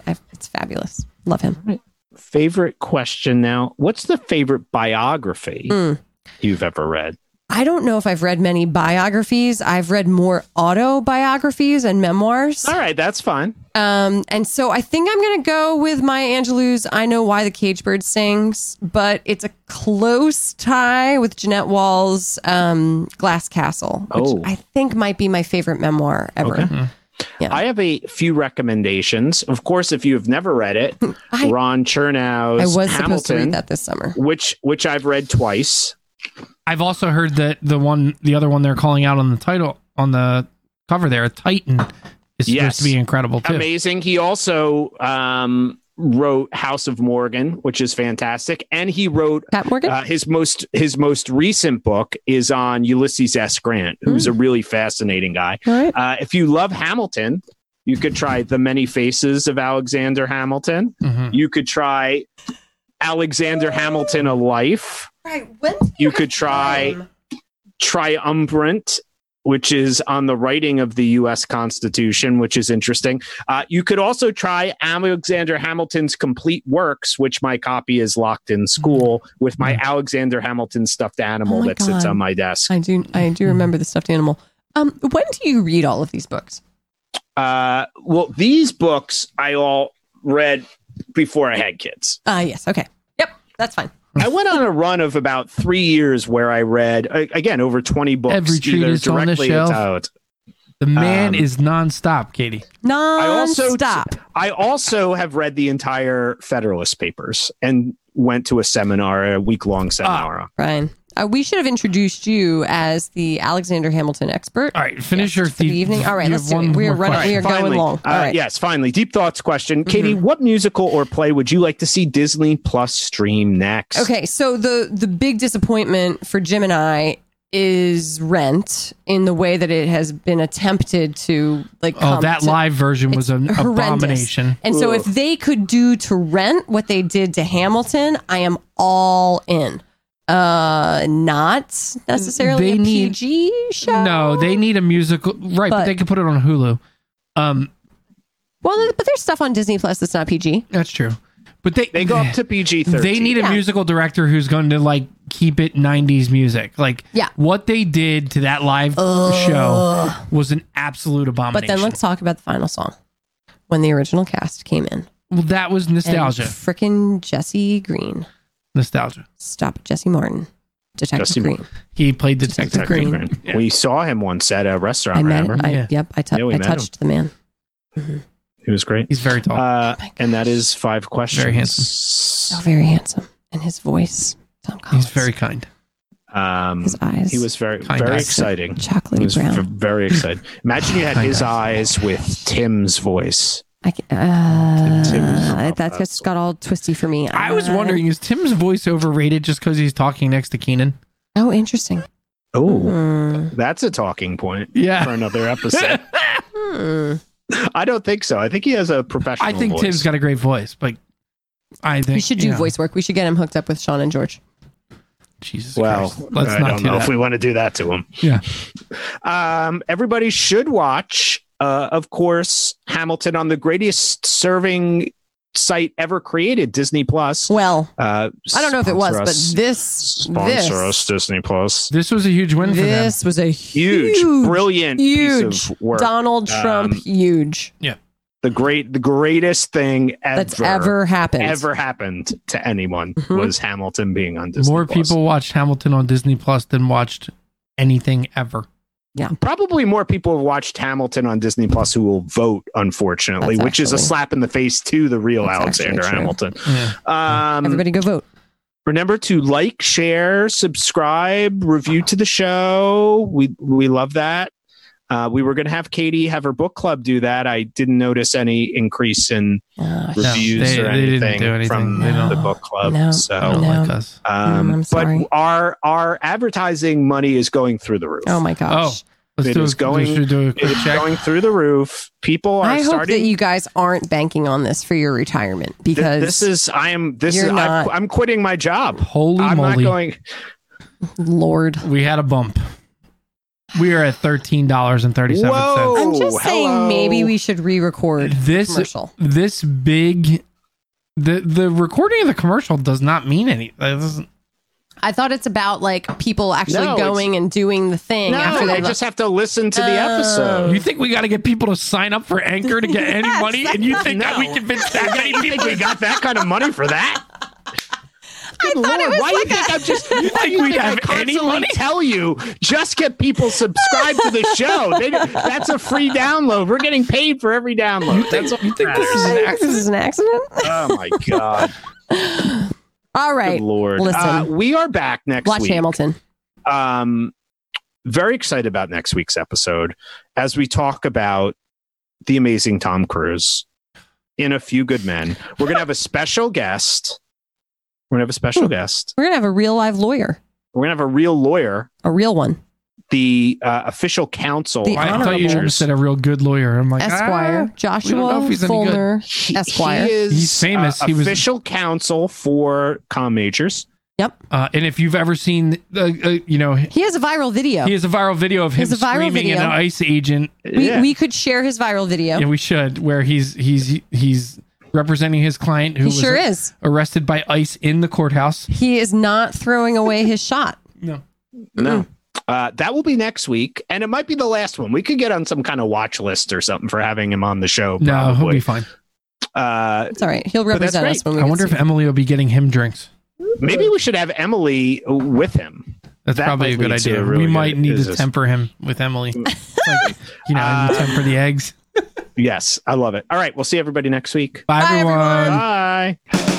I, it's fabulous. Love him. Favorite question now. What's the favorite biography Hmm. you've ever read? I don't know if I've read many biographies. I've read more autobiographies and memoirs. All right, that's fine. Um, and so I think I'm going to go with Maya Angelou's I Know Why the Cage Bird Sings, but it's a close tie with Jeannette Wall's um, Glass Castle, which Oh. I think might be my favorite memoir ever. Yeah. I have a few recommendations. Of course, if you have never read it, [laughs] I- Ron Chernow's I was Hamilton, supposed to read that this summer. which which I've read twice. I've also heard that the one, the other one they're calling out on the title on the cover there, Titan, is Yes. supposed to be incredible too. Amazing. He also um, wrote House of Morgan, which is fantastic, and he wrote Pat Morgan? uh, his most his most recent book is on Ulysses S. Grant, who's a really fascinating guy. All right. Uh, if you love Hamilton, you could try The Many Faces of Alexander Hamilton. Mhm. You could try Alexander Hamilton: A Life. Right. When You could try Triumvirate, which is on the writing of the U.S. Constitution, which is interesting. Uh, you could also try Alexander Hamilton's Complete Works, which my copy is locked in school with my Alexander Hamilton stuffed animal Oh that sits on my desk. I do, I do remember the stuffed animal. Um, when do you read all of these books? Uh, well, these books I all read before I had kids. Ah, yes. Okay. Yep. That's fine. I went on a run of about three years where I read again over twenty books, Every either treatise on the directly shelf. out. The man Um, is nonstop, Katie. I also Non-stop. I also have read the entire Federalist Papers and went to a seminar, a week long seminar. Brian. Uh, we should have introduced you as the Alexander Hamilton expert. All right, finish Yes, your for the evening. All right, let's do it. We are running. question. We are going finally, long. All uh, right. Mm-hmm. Yes, finally. Deep thoughts question. Katie, what musical or play would you like to see Disney Plus stream next? Okay, so the the big disappointment for Jim and I is Rent in the way that it has been attempted to like. Oh, come that to- live version was it's an horrendous. abomination. And so, if they could do to Rent what they did to Hamilton, I am all in. Uh, not necessarily They a need- PG show. No, they need a musical, right? But, But- they could put it on Hulu. Um, Well, but there's stuff on Disney Plus that's not PG. that's true. But they They go up to PG 13. They need a Yeah. musical director who's going to like keep it 90s music. Like Yeah. what they did to that live show was an absolute abomination. But then let's talk about the final song when the original cast came in. well, that was nostalgia. Frickin' Jesse Green. Nostalgia. Stop it, Jesse Martin. Detective Jesse Green. Martin. He played Detective, Detective Green. Green. Yeah. We saw him once at a restaurant. I met. remember? I, Yeah. Yep. I, tou- Yeah, we I met touched the man. He was great. He's very tall. Uh, and that is five questions. Very handsome. So very handsome, and his voice. Tom Collins. He's very kind. Um, His eyes. he was very, Kind very eyes. exciting. He chocolatey was brown. v- very excited. Imagine you had Kind his eyes. eyes with Tim's voice. I, ca- uh, Tim's- that just got all twisty for me. I was wondering, is Tim's voice overrated just because he's talking next to Keenan? Oh, interesting. Oh, Hmm. that's a talking point Yeah. for another episode. [laughs] I don't think so. I think he has a professional. I think voice. Tim's got a great voice, but I think We should do yeah. voice work. We should get him hooked up with Sean and George. Jesus Well, Christ. Let's I not don't do know that. if we want to do that to him. yeah. Um, everybody should watch, uh, of course, Hamilton on the greatest serving site ever created, Disney Plus. Well, Uh, I don't know if it was, sponsor but this sponsor this us, Disney Plus. This was a huge win for them. this was a Huge, huge, brilliant huge piece of work. Donald Trump, Um, huge Yeah, the great, the greatest thing ever that's ever happened. ever happened to anyone Mhm. was Hamilton being on Disney. More Plus. people watched Hamilton on Disney Plus than watched anything ever. Yeah. Probably more people have watched Hamilton on Disney Plus who will vote, unfortunately, That's which is a slap in the face to the real Alexander. Hamilton. Yeah. Um, Everybody go vote. remember to like, share, subscribe, review to the show. We we love that. Uh, we were going to have Katie have her book club do that. I didn't notice any increase in Oh, No, reviews they- or anything, anything. from They don't- the book club. No. So, I don't No. like us. um, but our our advertising money is going through the roof. oh my gosh. Let's It do, is a, going- we should do a It check. going through the roof. People are I hope starting. that you guys aren't banking on this for your retirement Th- because this is I am this is not- I'm, I'm quitting my job. Holy I'm not moly. going. Lord. we had a bump. We are at thirteen dollars and thirty seven cents. I'm just saying hello. maybe we should re-record This commercial. this big the the recording of the commercial does not mean anything. Doesn't- I thought it's about like people actually No, going and doing the thing No, after they they just have to listen to the Oh. episode. You think we got to get people to sign up for Anchor to get any [laughs] Yes, money? And you think that we No. convinced that many [laughs] people? we got that kind of money for that? I Good thought it Lord, was why do you like think a- I'm just? Why [laughs] do think we'd I have any money? tell you just get people subscribed to the show? [laughs] They, that's a free download. We're getting paid for every download. That's what You think this is an accident? this is an accident. Oh my god! [laughs] All right. Good lord! listen. Uh, we are back next week. Watch week. Hamilton. um, very excited about next week's episode as we talk about the amazing Tom Cruise in A Few Good Men. We're going to have a special guest. We're going to have a special Hmm. guest. We're gonna have a real live lawyer, We're going to have a real lawyer, a real one, the uh, official counsel. The I thought you just said a real good lawyer. I'm like, Esquire, ah, we don't know Joshua if he's any good. Fulmer. He, Esquire. he is He's famous. uh, He was- official counsel for com majors. Yep. Uh, and if you've ever seen, uh, uh, you know, He has a viral video. he has a viral video of him He a viral screaming video. an ICE agent. we, Yeah. we could share his viral video. Yeah, we should. Where he's he's he's representing his client who he was sure is. arrested by ICE in the courthouse. He is not throwing away his [laughs] shot. No, No. Uh, that will be next week, and it might be the last one. We could get on some kind of watch list or something for having him on the show. no, he'll probably. be fine. Uh, It's all right. He'll that's represent great. us when we I wonder if sued. Emily will be getting him drinks. maybe we should have Emily with him. That's That probably a might good lead to idea. a really we might good need to business. temper him with Emily. [laughs] Like, you know, Uh, you temper the eggs. Yes, I love it. All right, we'll see everybody next week. Bye, Bye, everyone. everyone. Bye.